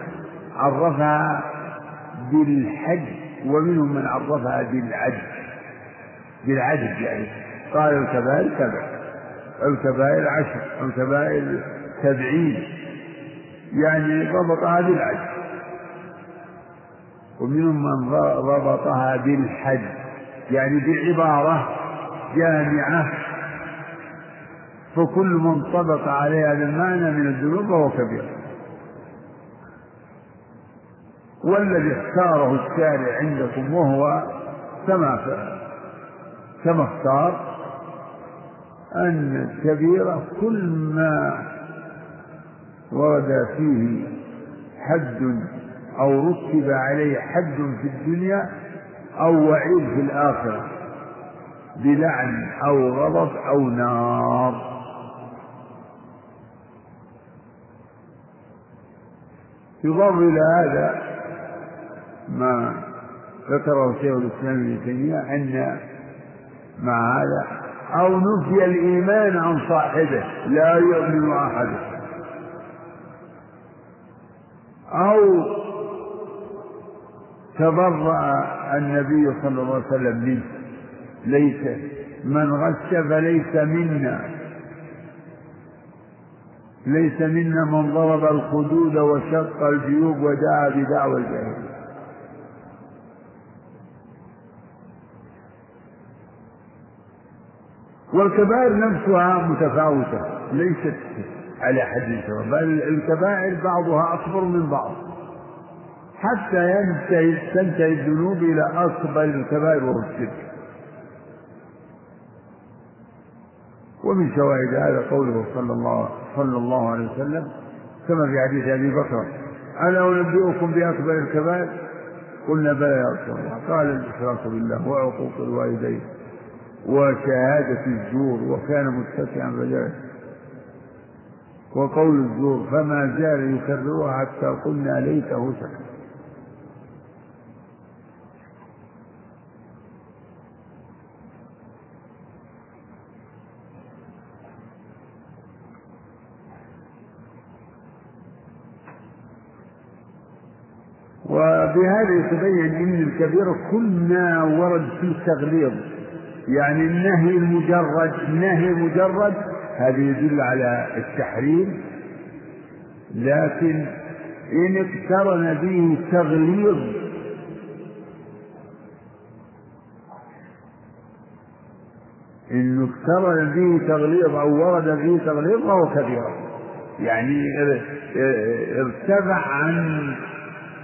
عرفها بالحج ومنهم من عرفها بالعدل بالعدل يعني. قال الكبائر سبع الكبائر عشر الكبائر سبعين. يعني ضبطها بالعدل ومنهم من ضبطها بالحد يعني بعبارة جامعة فكل من طبق عليه هذا المعنى من الذنوب فهو كبير. والذي اختاره الشارع عندكم وهو كما كما اختار أن الكبيرة كل ما ورد فيه حد أو رتب عليه حد في الدنيا أو وعيد في الآخرة. بلعن أو غضب أو نار. يضاف إلى هذا ما ذكره شيخ الإسلام ابن تيمية أن مع هذا أو نفي الإيمان عن صاحبه لا يؤمن أحد. أو تبرأ النبي صلى الله عليه وسلم منه. ليس من غش فليس منا. ليس منا من ضرب الخدود وشق الجيوب ودعا بدعوى الجاهلية. والكبائر نفسها متفاوتة ليست على حد سواء بل الكبائر بعضها أكبر من بعض. حتى ينتهي تنتهي الذنوب إلى أكبر الكبائر وهو الشرك. ومن شواهد هذا قوله صلى الله صلى الله عليه وسلم كما في حديث أبي بكر ألا أنبئكم بأكبر الكبائر؟ قلنا بلى يا رسول الله. قال الإشراك بالله وعقوق الوالدين وشهادة الزور وكان متسعا فجاه وقول الزور فما زال يكررها حتى قلنا ليته سكت. وبهذا يتبين إن الكبير كل ما ورد فيه تغليظ يعني النهي المجرد نهي مجرد هذا يدل على التحريم. لكن إن اقترن به تغليظ إن اقترن به تغليظ أو ورد به تغليظ فهو كبيرة يعني ارتفع عن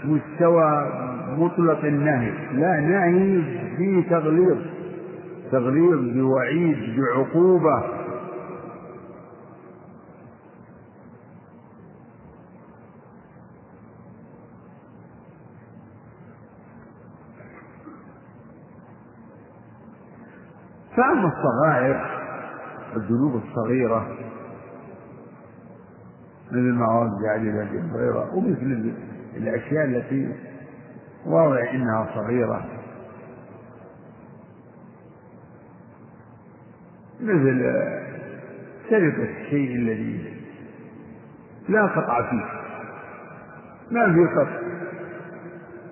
مستوى مطلق النهي. لا نهي فيه تغليظ. تغليظ بوعيد بعقوبة. فأما الصغائر الذنوب الصغيرة مثل ما ورد بن هريرة ومثل الأشياء التي واضح إنها صغيرة. مثل سرقة الشيء الذي لا قطع فيه ما في قطع.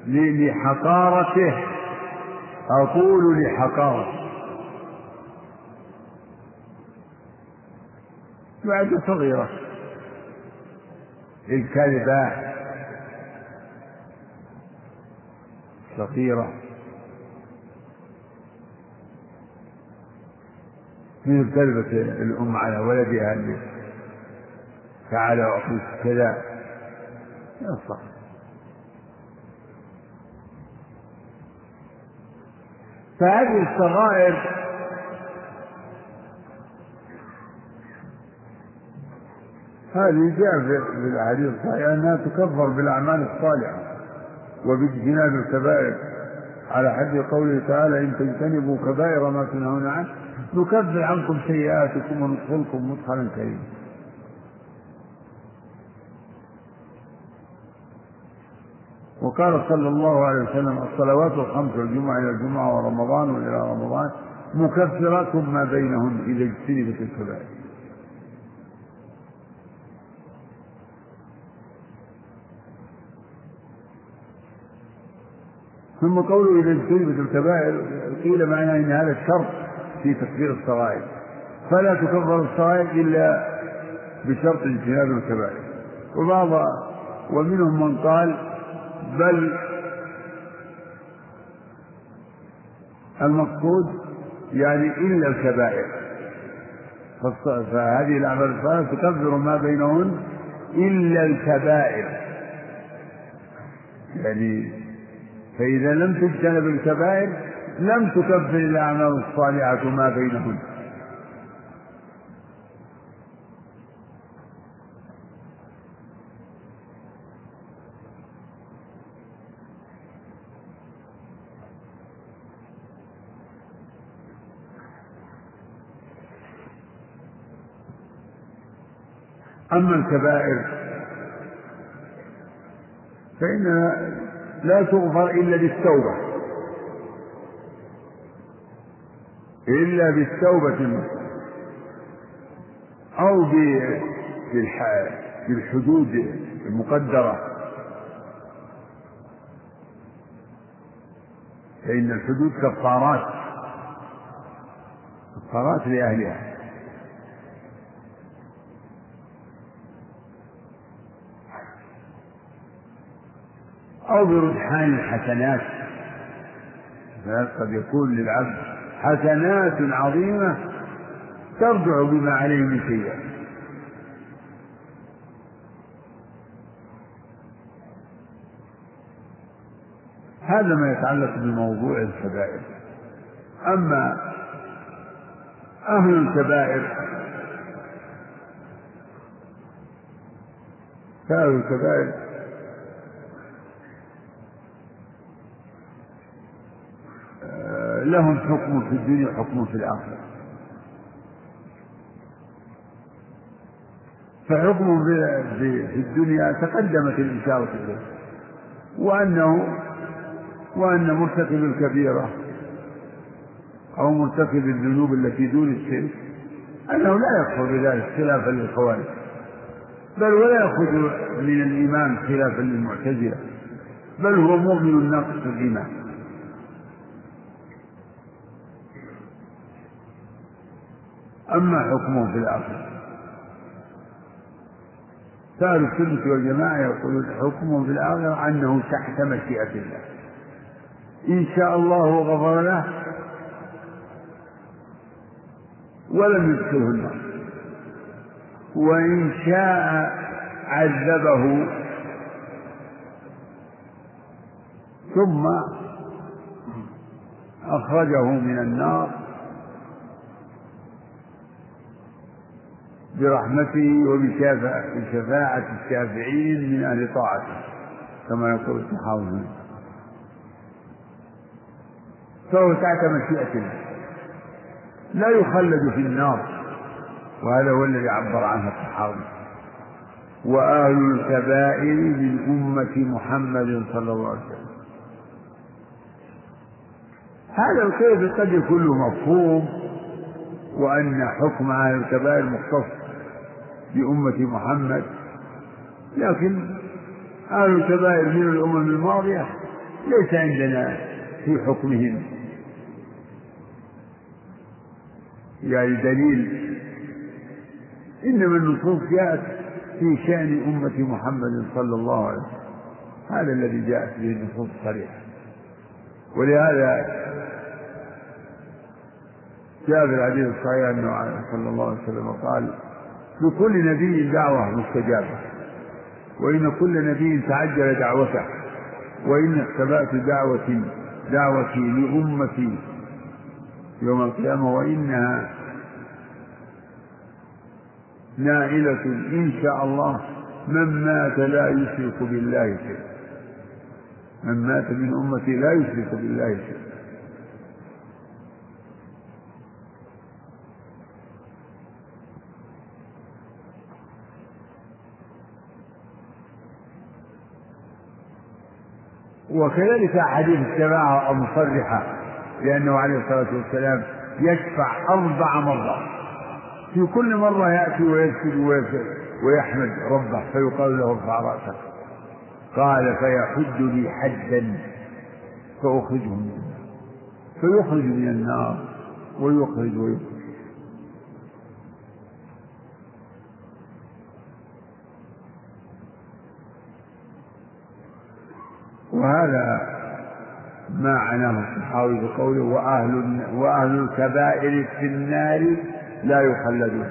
لحقارته أقول لحقارته. بعد صغيرة الكذبة صغيرة من كذبة الأم على ولدها اللي تعالى أعطيك كذا. يصح فهذه الصغائر هذه جاء في الحديث الصحيح أنها تكفر بالأعمال الصالحة. وباجتناب الكبائر على حد قوله تعالى إن تجتنبوا كبائر ما تنهون عنه نكفر عنكم سيئاتكم وندخلكم مدخلا كريما. وقال صلى الله عليه وسلم الصلوات الخمس والجمعة إلى الجمعة ورمضان وإلى رمضان مكفرات ما بينهن إذا اجتنبت الكبائر. ثم قوله إذا اجتنبت الكبائر قيل معناه أن هذا الشرط في تكفير الصغائر. فلا تكفر الصغائر إلا بشرط اجتناب الكبائر. وبعض ومنهم من قال بل المقصود يعني إلا الكبائر. فهذه الأعمال الصالحة تكفر ما بينهن إلا الكبائر. يعني فإذا لم تجتنب الكبائر لم تكفر الأعمال الصالحة ما بينهن. أما الكبائر فإنها لا تغفر إلا بالتوبة. إلا بالتوبة. أو بالحدود المقدرة. فإن الحدود كفارات كفارات لأهلها. أو برجحان الحسنات. قد يكون للعبد حسنات عظيمة ترجع بما عليه من سيئات هذا ما يتعلق بموضوع الكبائر. أما أهل الكبائر فأهل الكبائر لهم حكم في الدنيا وحكم في الآخرة. فحكمه في الدنيا تقدمت الإشارة إليه وأنه وأن مرتكب الكبيرة أو مرتكب الذنوب التي دون الشرك أنه لا يكفر بذلك خلافا للخوارج بل ولا يأخذ من الإيمان خلافا للمعتزلة بل هو مؤمن ناقص الإيمان. أما حكمه في الآخرة فأهل السنة والجماعة يقولون حكمه في الآخرة أنه تحت مشيئة الله. إن شاء الله غفر له ولم يدخله النار وإن شاء عذبه ثم أخرجه من النار برحمته وبشفاعة الشافعين من أهل طاعته كما يقول الصحابة فهو تحت مشيئة. لا يخلد في النار وهذا هو الذي عبر عنه الصحابي وأهل الكبائر من أمة محمد صلى الله عليه وسلم. هذا القيد قد يكون مفهوم وأن حكم أهل الكبائر مختص. بأمة محمد. لكن أهل الكبائر من الأمم الماضية ليس عندنا في حكمهم. يعني دليل إنما النصوص جاءت في شأن أمة محمد صلى الله عليه وسلم. هذا الذي جاءت به النصوص الصريحة. ولهذا جاء في الحديث الصحيح أنه صلى الله عليه وسلم قال لكل نبي دعوة مستجابة. وإن كل نبي تعجل دعوته. وإن اختبأت دعوتي دعوتي لأمتي يوم القيامة. وإنها نائلة إن شاء الله. من مات لا يشرك بالله شيئا. من مات من أمتي لا يشرك بالله شيئا. وكذلك أحاديث الشفاعة المصرحة لأنه عليه الصلاة والسلام يشفع أربع مرات. في كل مرة يأتي ويسجد ويحمد ربه فيقال له ارفع رأسك. قال فيحد لي حدا فأخرجه من النار. فيخرج من النار ويخرج ويخرج. وهذا ما عناه الصحابي بقوله وأهل وأهل الكبائر في النار لا يخلدون.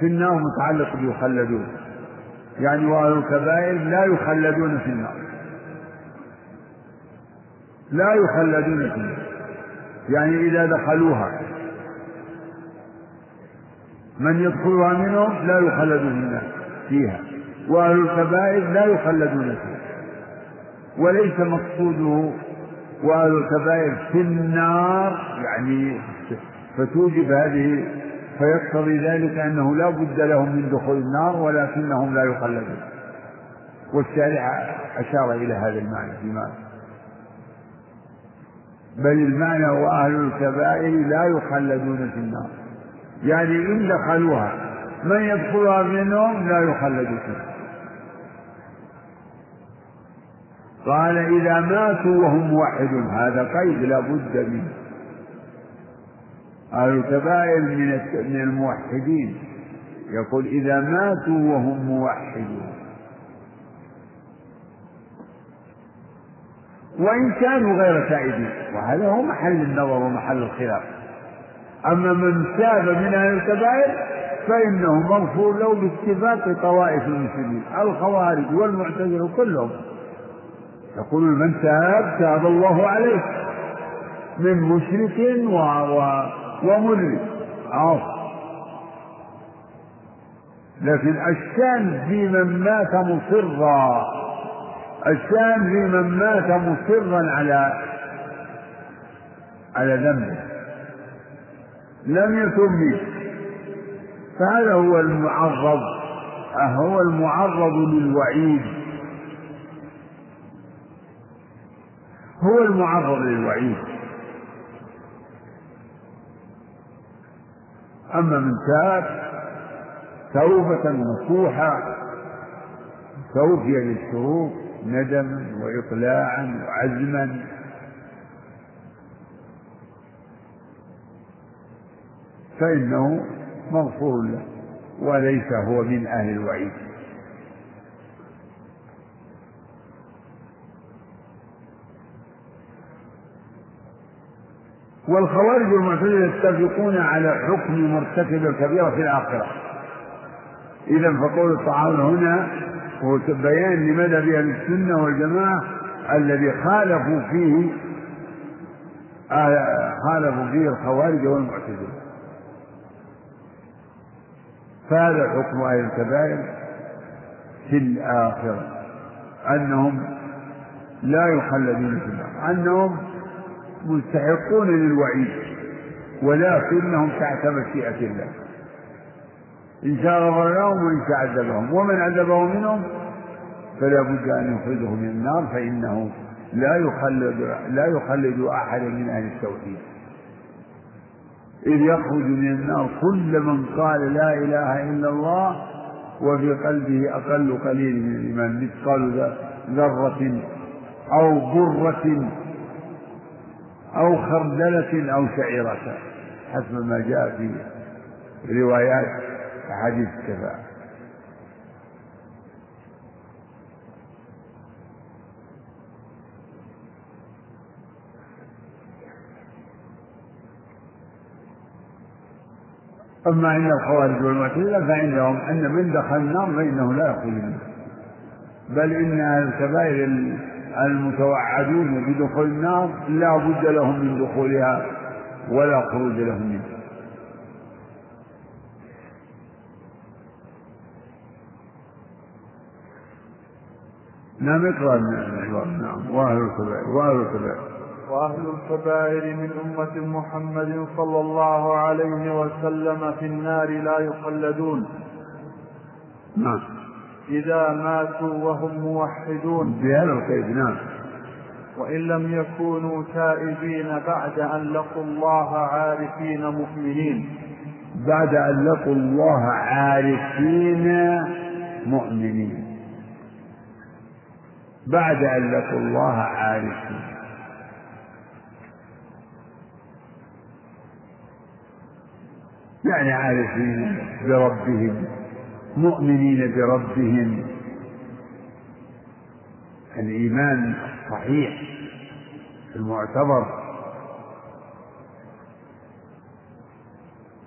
في النار متعلق بيخلدون. يعني وأهل الكبائر لا يخلدون في النار. لا يخلدون في النار. يعني إذا دخلوها من يدخلها منهم لا يخلدون فيها. وأهل الكبائر لا يخلدون فيها. وليس مقصوده وأهل الكبائر في النار يعني فتوجب هذه فيقتضي ذلك أنه لا بد لهم من دخول النار ولكنهم لا يخلدون والشارع أشار إلى هذا المعنى فيما بل المعنى وأهل الكبائر لا يخلدون في النار. يعني إن دخلوها من يدخلها منهم لا يخلد فيها. قال إذا ماتوا وهم موحدون هذا قيد لا بد منه. أهل الكبائر من من الموحدين. يقول إذا ماتوا وهم موحدون. وإن كانوا غير تائبين وهذا هو محل النظر ومحل الخلاف. أما من تاب من أهل الكبائر فإنه مغفور له باتفاق طوائف المسلمين الخوارج والمعتزلة كلهم. يقول من تاب تاب الله عليه. من مشرك و... و... وملك عاص. لكن الشان في من مات مصرا. الشان في من مات مصرا على على ذنبه. لم يتم فهذا هو المعرض. هو المعرض للوعيد. هو المعرض للوعيد. أما من تاب توبة نصوحة توفي للشروط ندما وإقلاعا وعزما. فإنه مغفور له وليس هو من أهل الوعيد. والخوارج والمعتزلة يتفقون على حكم مرتكب الكبيرة في الآخرة. إذا فقول الطعام هنا هو بيان لمذهب أهل السنة والجماعة الذي خالفوا فيه آه، خالفوا فيه الخوارج والمعتزلة. فهذا حكم أهل الكبائر في الآخرة أنهم لا يخلدون في النار. أنهم مستحقون للوعيد ولكنهم تحت مشيئة الله. إن شاء غفر لهم وإن شاء عذبهم. ومن عذبهم منهم فلا بد أن يخرجه من النار فإنه لا يخلد لا يخلد أحدا من أهل التوحيد. إذ يخرج من النار كل من قال لا إله إلا الله وفي قلبه أقل قليل من الإيمان مثقال ذرة أو برة أو خردلة أو شعيرة حسب ما جاء في روايات أحاديث الشفاعة أما عند الخوارج والمعتزلة فعندهم أن من دخل النار فإنه لا يخرج منها بل إن الكبائر المتوعدون بدخول النار لا بد لهم من دخولها ولا خروج لهم منها. نعم اقرأ. نعم واهل الكبائر واهل الكبائر. واهل الكبائر من أمة محمد صلى الله عليه وسلم في النار لا يخلدون نعم. إذا ماتوا وهم موحدون. بهذا القيد نعم. وإن لم يكونوا تائبين بعد أن لقوا الله عارفين مؤمنين. بعد أن لقوا الله عارفين مؤمنين. بعد أن لقوا الله عارفين. يعني عارفين بربهم. مؤمنين بربهم. الإيمان الصحيح المعتبر.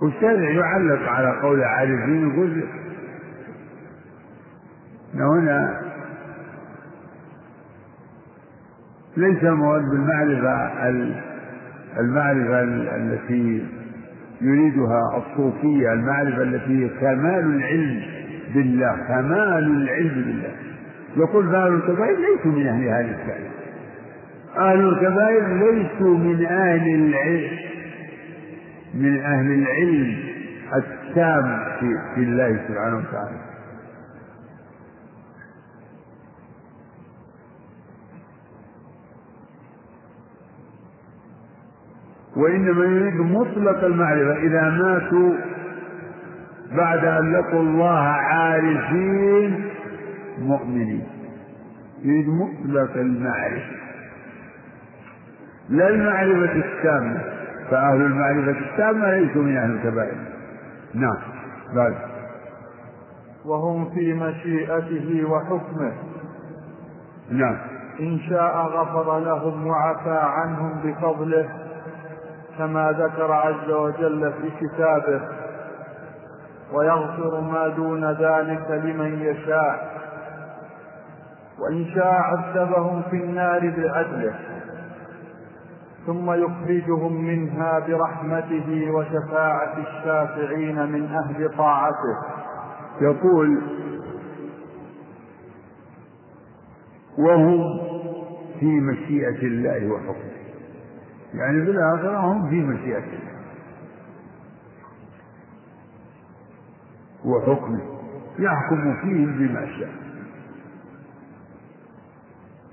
والشارع يعلق على قول عارفين يقول هنا ليس المراد بالمعرفة المعرفة التي يريدها الصوفية المعرفة التي كمال العلم. بالله كمال العلم بالله. يقول أهل الكبائر ليسوا من أهل هذه الكلمة أهل الكبائر ليسوا من أهل العلم من أهل العلم التام في الله سبحانه وتعالى. وإنما يريد مطلق المعرفة. إذا ماتوا بعد أن لقوا الله عارفين مؤمنين. يريد مطلق المعرفة. لا المعرفة التامة فأهل المعرفة التامة ليسوا من أهل الكبائر. نعم. بعد. وهم في مشيئته وحكمه. نعم. إن شاء غفر لهم وعفى عنهم بفضله كما ذكر عز وجل في كتابه. ويغفر ما دون ذلك لمن يشاء. وإن شاء عذبهم في النار بعدله ثم يخرجهم منها برحمته وشفاعة الشافعين من أهل طاعته. يقول وهم في مشيئة الله وحكمه. يعني في الآخرة هم في مشيئة الله. وحكمه يحكم فيهم بما شاء.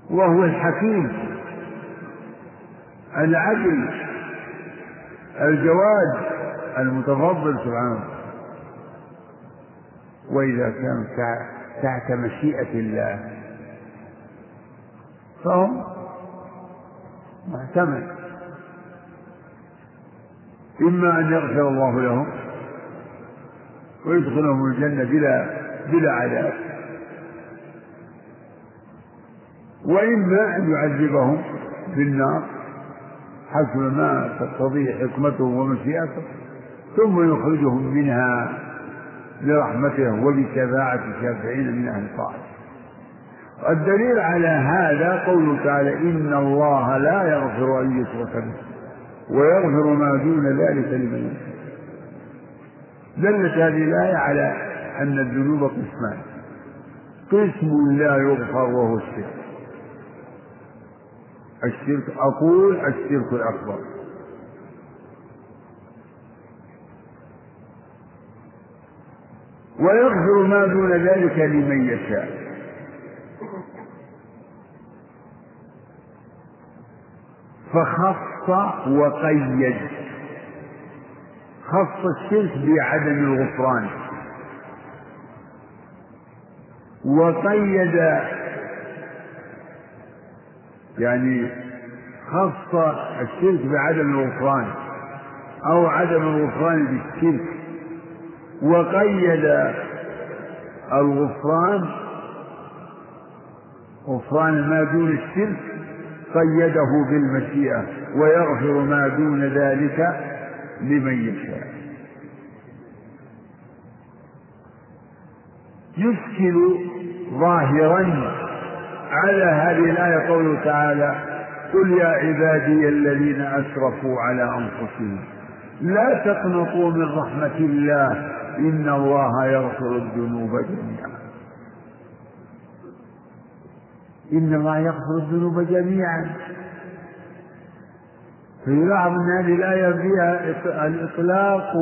وهو الحكيم. العدل الجواد المتفضل سبحانه وإذا كان تحت مشيئة الله. فهم محتمل إما أن يغفر الله لهم ويدخلهم الجنة بلا بلا عذاب. وإما أن يعذبهم في النار حسب ما تقتضيه حكمته ومشيئته ثم يخرجهم منها برحمته وبشفاعة الشافعين من أهل الطاعة. الدليل على هذا قوله تعالى إن الله لا يغفر أن يشرك به ويغفر ما دون ذلك لمن يشاء. دلت هذه الآية على أن الذنوب قسمان. قسم لا يغفر وهو الشرك. الشرك أقول الشرك الأكبر. ويغفر ما دون ذلك لمن يشاء. فخص وقيد. خص الشرك بعدم الغفران. وقيد يعني خص الشرك بعدم الغفران أو عدم الغفران بالشرك. وقيد الغفران غفران ما دون الشرك قيده بالمشيئة ويغفر ما دون ذلك. لمن يشاء. يشكل ظاهرا على هذه الآية قوله تعالى قل يا عبادي الذين أسرفوا على أنفسهم لا تقنطوا من رحمة الله إن الله يغفر الذنوب جميعا. إن الله يغفر الذنوب جميعا. فيلاحظ أن هذه الآية فيها الإطلاق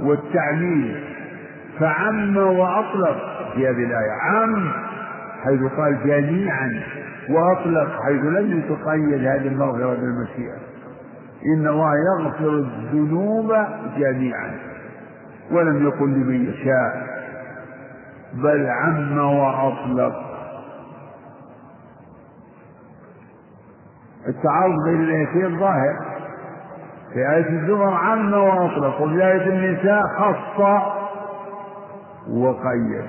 والتعميم. فعم وأطلق في هذه الآية. عم حيث قال جميعا وأطلق حيث لم يتقيد هذه المغفرة بالمشيئة. إن الله يغفر الذنوب جميعا ولم يقل لمن يشاء بل عم وأطلق. التعارض بين الايتين ظاهر في آية الزمر عم وأطلق وفي آية النساء خص وقيد.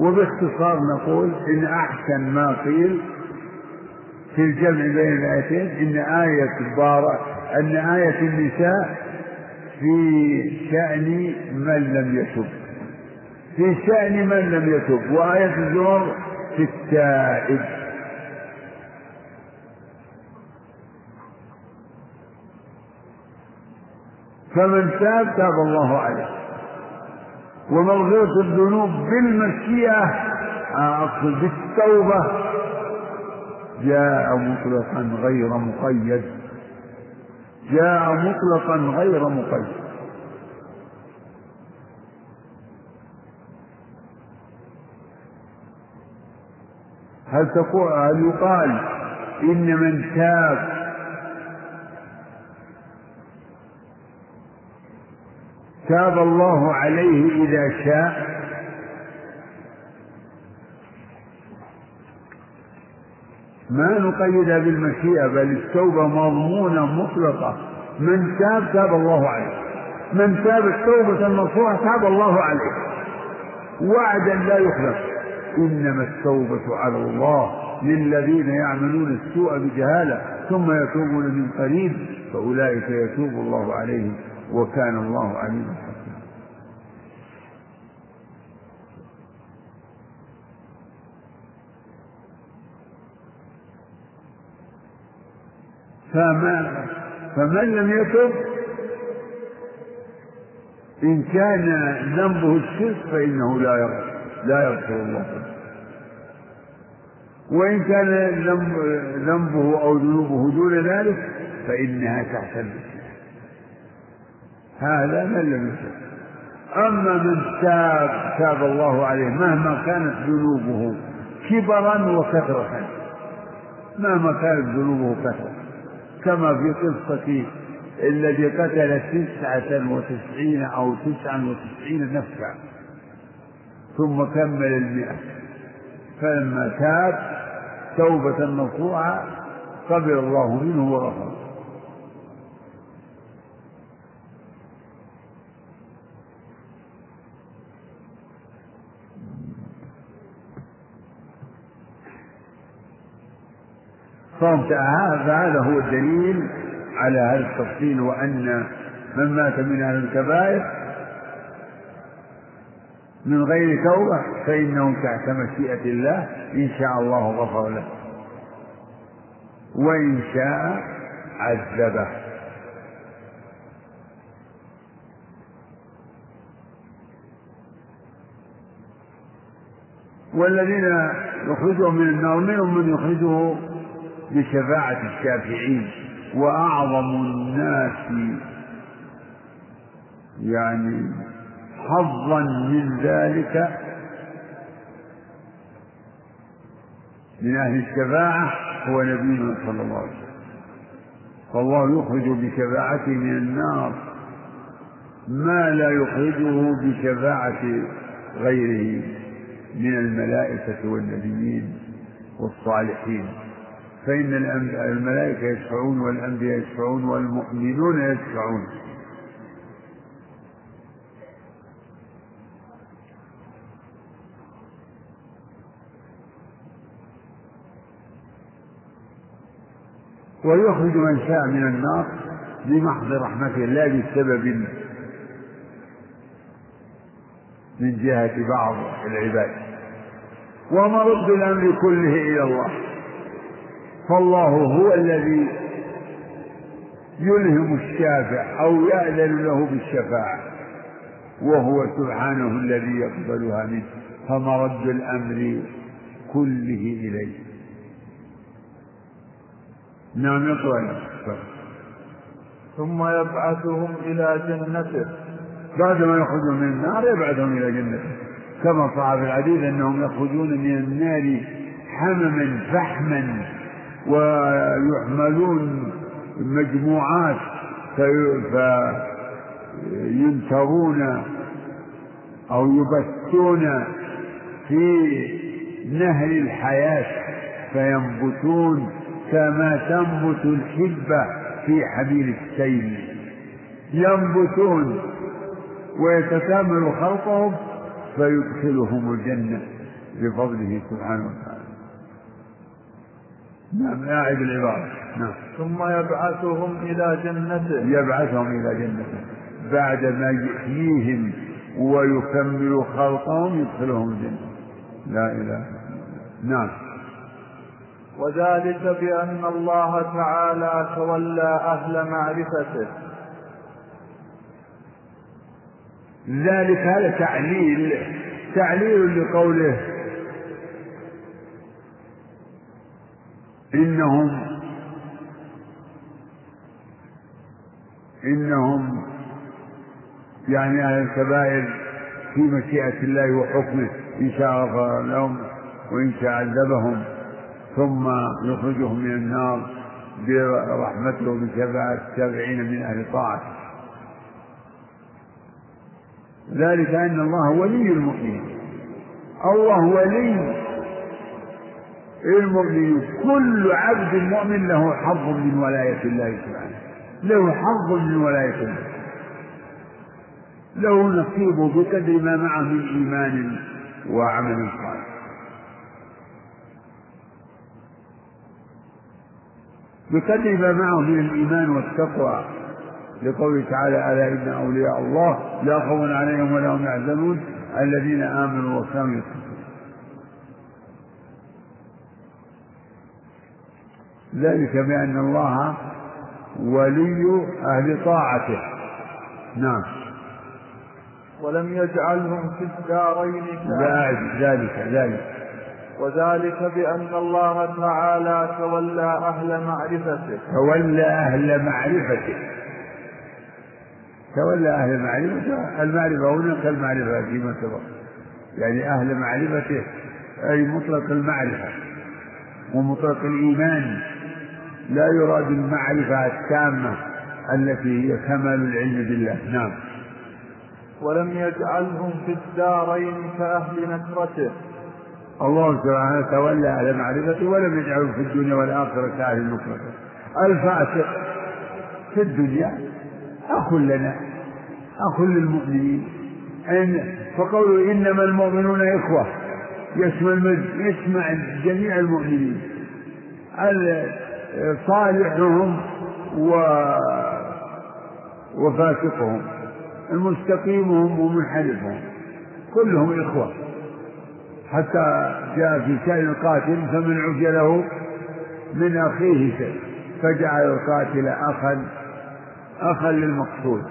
وباختصار نقول إن أحسن ما قيل في الجمع بين الآيتين إن آية بارة أن آية النساء في شأن من لم يتب. في شأن من لم يتب وآية الزمر في التائب. فمن تاب تاب الله عليه. ومغفرة الذنوب بالمشيئة أقصد بالتوبة. جاء مطلقا غير مقيد. جاء مطلقا غير مقيد. هل تقول هل يقال إن من تاب تاب الله عليه إذا شاء؟ ما نقيدها بالمشيئة بل التوبة مضمونة مطلقة. من تاب تاب الله عليه. من تاب التوبة النصوح تاب الله عليه. وعدا لا يخلف إنما التوبة على الله للذين يعملون السوء بجهالة ثم يتوبون من قريب فأولئك يتوب الله عليهم وكان الله عليما حكيما. فما فمن لم يتب إن كان ذنبه الشرك فإنه لا يغفر. لا يغفر الله. وإن كان ذنبه أو ذنوبه دون ذلك فإنها تحت هذا من لم يتب أما من تاب تاب الله عليه مهما كانت ذنوبه كبرا وكثرة مهما كانت ذنوبه كثرة. كما في قصة الذي قتل تسعة وتسعين أو تسعا وتسعين نفسا. ثم كمل المئة. فلما تاب توبة نصوحا قبل الله منه وغفر. فهذا هو الدليل على هذا التفصيل وأن من مات من أهل الكبائر من غير توبة فإنه تحت مشيئة الله إن شاء الله غفر له. وإن شاء عذبه. والذين يخرجهم من النار منهم من يخرجه بشفاعة الشافعين. وأعظم الناس يعني حظا من ذلك من أهل الشفاعة هو نبينا صلى الله عليه وسلم. فالله يخرج بشفاعته من النار. ما لا يخرجه بشفاعة غيره من الملائكة والنبيين والصالحين. فإن الملائكة يشفعون والأنبياء يشفعون والمؤمنون يشفعون. ويخرج من شاء من النار بمحض رحمته لا بسبب من جهة بعض العباد. ومرد الأمر كله إلى الله. فالله هو الذي يلهم الشافع أو يأذن له بالشفاعة وهو سبحانه الذي يقبلها منه. فمرد الأمر كله إليه. نعم يقرأ ثم يبعثهم إلى جنته. بعد ما يخرجون من النار يبعثهم إلى جنته. كما صح في الحديث أنهم يخرجون من النار حمما فحما ويحملون مجموعات فينترون أو يبثون في نهر الحياة فينبتون كما تنبت الحبة في حبيل السيل. ينبتون ويتكامل خلقهم فيدخلهم الجنة بفضله سبحانه وتعالى. نعم أعد العبارة نعم. ثم يبعثهم إلى جنته. يبعثهم إلى جنته. بعد ما يحييهم ويكمل خلقهم يدخلهم الجنة. لا إله نعم. وذلك بأن الله تعالى تولى أهل معرفته. ذلك هذا تعليل تعليل لقوله إنهم إنهم يعني أهل الكبائر في مشيئة الله وحكمه إن شاء غفر لهم وإن شاء عذبهم. ثم يخرجهم من النار برحمته وبشفاعة التابعين من أهل طاعته ذلك أن الله ولي المؤمنين. الله ولي المؤمنين. كل عبد مؤمن له حظ من ولاية الله سبحانه. له حظ من ولاية الله. له نصيب بقدر ما معه من إيمان وعمل صالح بقدر ما معه من الإيمان والتقوى لقوله تعالى ألا إن أولياء الله لا خوف عليهم ولا هم يحزنون الذين آمنوا وكانوا يتقون. ذلك بأن الله ولي أهل طاعته. نعم. ولم يجعلهم في الدارين ذلك ذلك. وذلك بأن الله تعالى تولى أهل معرفته. تولى أهل معرفته. تولى أهل المعرفة المعرفة هنا كالمعرفة فيما سبق يعني أهل معرفته أي مطلق المعرفة ومطلق الإيمان. لا يراد المعرفة التامة التي هي كمال العلم بالله. نعم. ولم يجعلهم في الدارين كأهل نكرته. الله سبحانه تولى أهل معرفته ولم يجعلهم في الدنيا والآخرة كأهل نكرته الفاسق في الدنيا أخ لنا أخ للمؤمنين. أن فقوله إنما المؤمنون إخوة. يشمل يشمع جميع المؤمنين. صالحهم و وفاسقهم. المستقيمهم ومنحرفهم. كلهم إخوة. حتى جاء في شأن القاتل فمن عفي له من أخيه شيء فجعل القاتل أخا أخا للمقتول.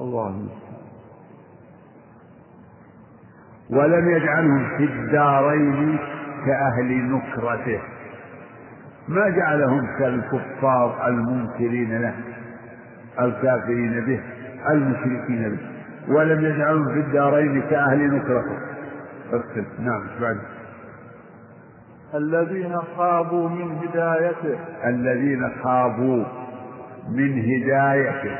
الله. ولم يجعلهم في الدارين كأهل نكرته. ما جعلهم كالكفار المنكرين له الكافرين به المشركين به ولم يجعلهم في الدارين كأهل نكرته اكتب نعم بعد؟ الذين خابوا من هدايته. الذين خابوا من هدايته.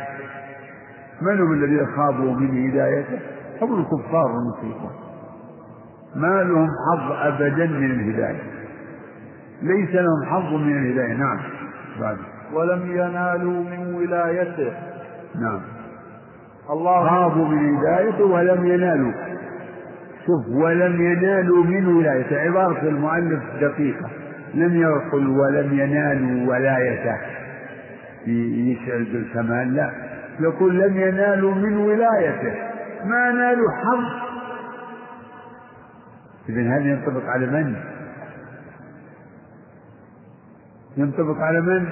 من هم الذين خابوا من هدايته؟ هم الكفار المشركون ما لهم حظ أبدا من الهداية. ليس لهم حظ من الهداية. نعم. بعد. ولم ينالوا من ولايته. نعم. الله خابوا من هدايته ولم ينالوا. شوف ولم ينالوا من ولايته. عبارة المؤلف دقيقة. لم يقل ولم ينالوا ولايته. يشعر بالكمال؟ لا. يقول لم ينالوا من ولايته. ما نالوا حظ. إذا هذا ينطبق على من؟ ينطبق على من؟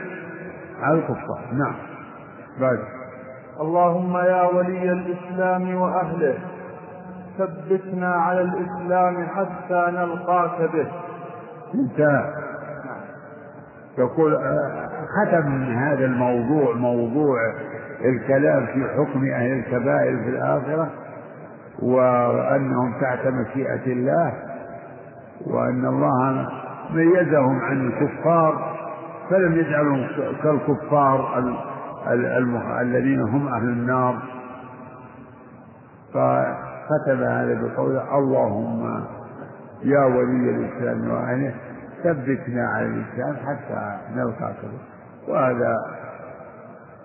على الكفار. نعم. بعد. اللهم يا ولي الإسلام وأهله ثبتنا على الإسلام حتى نلقاك به. انتهى. يقول ختم هذا الموضوع موضوع الكلام في حكم أهل الكبائر في الآخرة وأنهم تحت مشيئة الله وأن الله ميزهم عن الكفار فلم يجعلهم كالكفار الذين هم أهل النار. فكتب هذا بقوله اللهم يا ولي الإسلام وأهله ثبتنا على الإسلام حتى نلقاك وهذا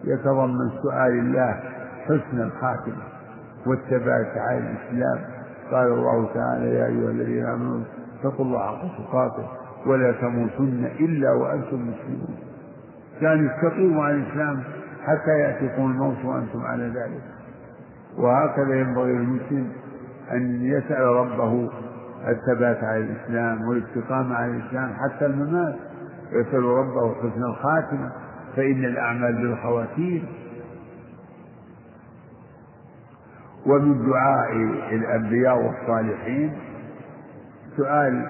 يتضمن سؤال الله حسن الخاتمة والثبات على الإسلام. قال الله تعالى يا أيها الذين آمنوا اتقوا الله حق تقاته. ولا تموتن إلا وأنتم مسلمون. كان استقيموا على الإسلام حتى يأتيكم الموت وأنتم على ذلك. وهكذا ينبغي للمسلم أن يسأل ربه الثبات على الإسلام والاستقامة على الإسلام حتى الممات. يسأل ربه حسن الخاتمة فإن الأعمال بالخواتيم. ومن دعاء الأنبياء والصالحين سؤال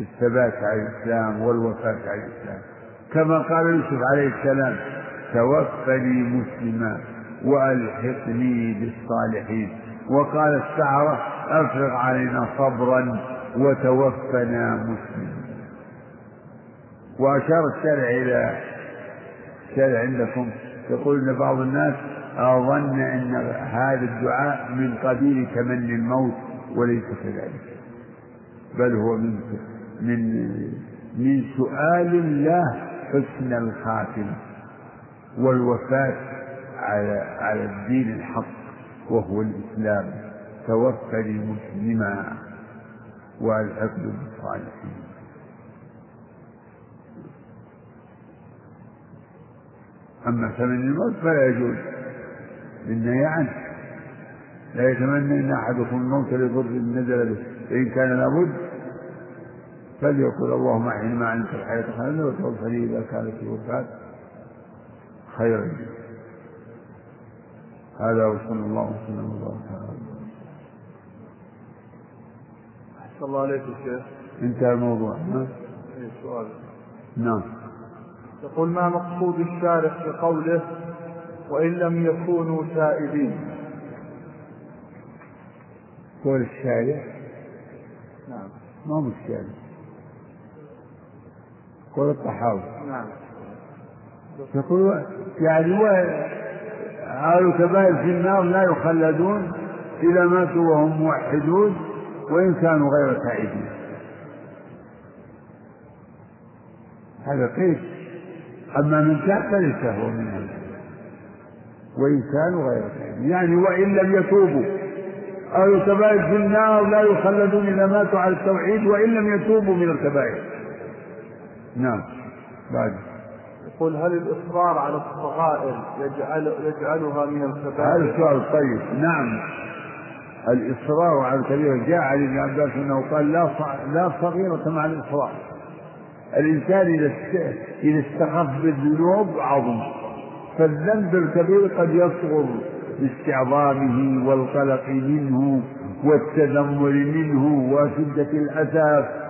الثبات على الإسلام والوفاة على الإسلام. كما قال يوسف عليه السلام توفني مسلما وألحقني بالصالحين. وقال السحرة أفرغ علينا صبرا وتوفنا مسلما. وأشار الشارع إلى الشارع عندكم. يقول أن بعض الناس أظن أن هذا الدعاء من قبيل تمني الموت وليس كذلك بل هو من من من سؤال الله حسن الخاتمة والوفاة على على الدين الحق وهو الإسلام. توفني مسلما والحقد بالصالحين. أما ثمن الموت فلا يجوز. للنهي عنه لا يتمنى إن أحدكم الموت لضر نزل به. فإن كان لابد فليقول اللهم احيني ما علمت الحياة خيرا وتوفني إذا كانت الوفاه خيرا. هذا وصلى الله وسلم. وبارك على صلى الله عليه شيخ. انتهى الموضوع ها؟ إيه سؤال. نعم. يقول ما مقصود الشارع في قوله وإن لم يكونوا تائبين قول الشارع نعم. ما هو الشارع قول الطحاوي نعم. يقول يعني هو أهل الكبائر في النار لا يخلدون إذا ماتوا وهم موحدون وإن كانوا غير تائبين هذا قيس أما من تاب فليس هو منهم وإن كانوا غير تائبين يعني وإن لم يتوبوا. أهل الكبائر في النار لا يخلدون إذا ماتوا على التوحيد وإن لم يتوبوا من الكبائر. نعم. بعد. يقول هل الإصرار على الصغائر يجعل يجعلها من هذا الكبائر؟ سؤال طيب. نعم. الإصرار على الكبيرة جاء عن ابن عباس أنه قال لا لا صغيرة مع الإصرار. الإنسان إذا إذا استخف بالذنوب عظم. فالذنب الكبير قد يصغر لاستعظامه والقلق منه والتذمر منه وشدة الأسف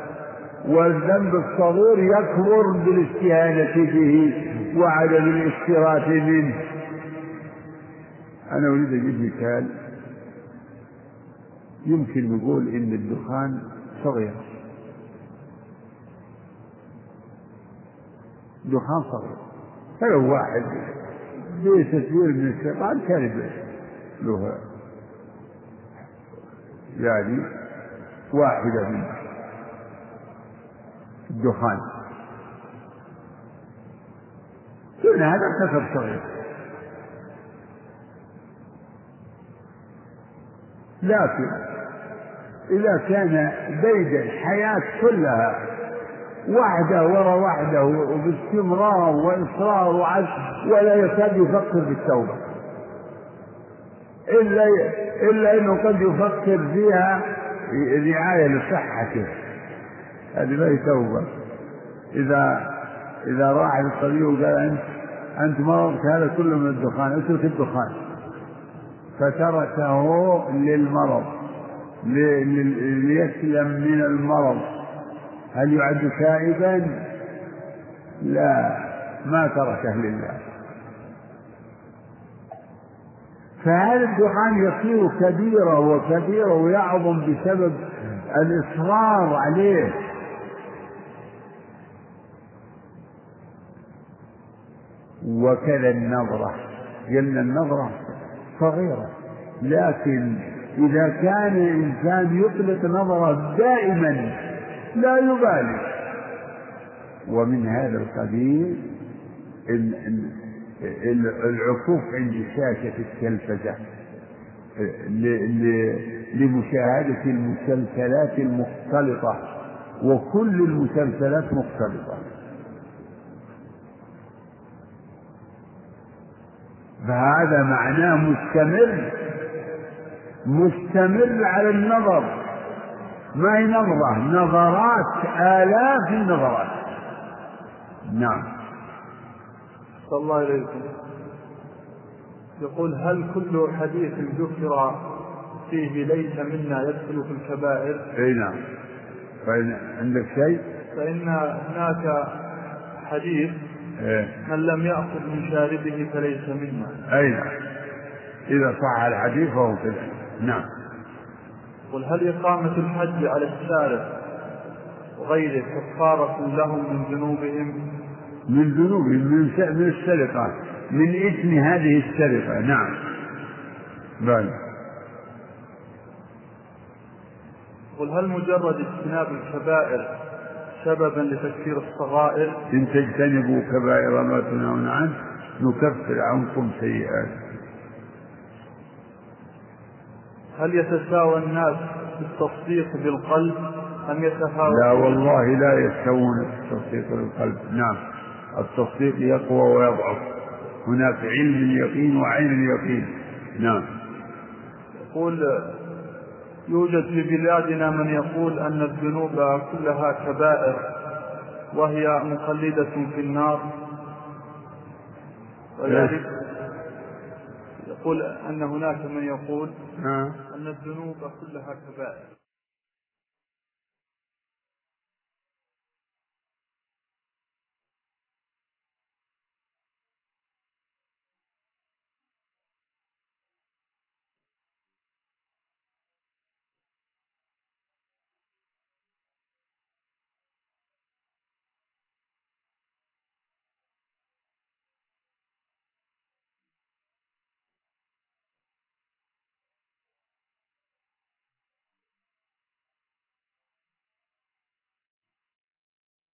والذنب الصغير يكبر بالاستهانة به وعدم الاستراف منه. أنا أريد أجيب مثال. يمكن نقول إن الدخان صغير. دخان صغير. فلو واحد. بتسوير من الشيطان كذب له يعني واحدة من الدخان. قلنا هذا كسر صغير. لكن إذا كان بيد الحياة كلها وحده ورا وحده وباستمرار وإصرار وعزم ولا يكاد يفكر بالتوبة. إلا إلا أنه قد يفكر فيها رعاية لصحته. هذه ما هي توبة. إذا إذا راح للطبيب وقال أنت أنت مرضك هذا كله من الدخان اترك الدخان. فتركه للمرض لي- لي- ليسلم من المرض. هل يعد تائبا؟ لا ما تركه لله. فهذا الدخان يصير كبيرة وكبيرة ويعظم بسبب الإصرار عليه. وكذا النظرة. قلنا النظرة صغيرة لكن إذا كان إنسان يطلق نظرة دائما لا يبالي. ومن هذا القبيل ال- ال- ال- العكوف عند شاشة التلفزة لمشاهدة المسلسلات المختلطة وكل المسلسلات مختلطة. فهذا معناه مستمر مستمر على النظر. ما هي نظرة؟ نظرات آلاف النظرات. نعم. صلى الله عليكم يقول هل كل حديث ذكر فيه ليس منا يدخل في الكبائر؟ أي نعم. فإن عندك شيء؟ فإن هناك حديث إيه. من لم يأخذ من شاربه فليس منا. أي. نعم إذا صح الحديث فهو كذا. نعم. قل هل إقامة الحج على الشارع وغيره كفارة لهم من ذنوبهم؟ من ذنوب من من السرقة. من إثم هذه السرقة. نعم. بل. قل هل مجرد اجتناب الكبائر سببا لتكفير الصغائر. إن تجتنبوا كبائر ما تنهون عنه نكفر عنكم سيئاتكم. هل يتساوى الناس بالتصديق بالقلب؟ أم يتفاوت؟ لا والله لا يستوون في التصديق بالقلب. نعم التصديق يقوى ويضعف. هناك علم اليقين وعين اليقين نعم. يقول يوجد في بلادنا من يقول أن الذنوب كلها كبائر وهي مخلدة في النار وذلك يقول أن هناك من يقول. أن الذنوب كلها كبائر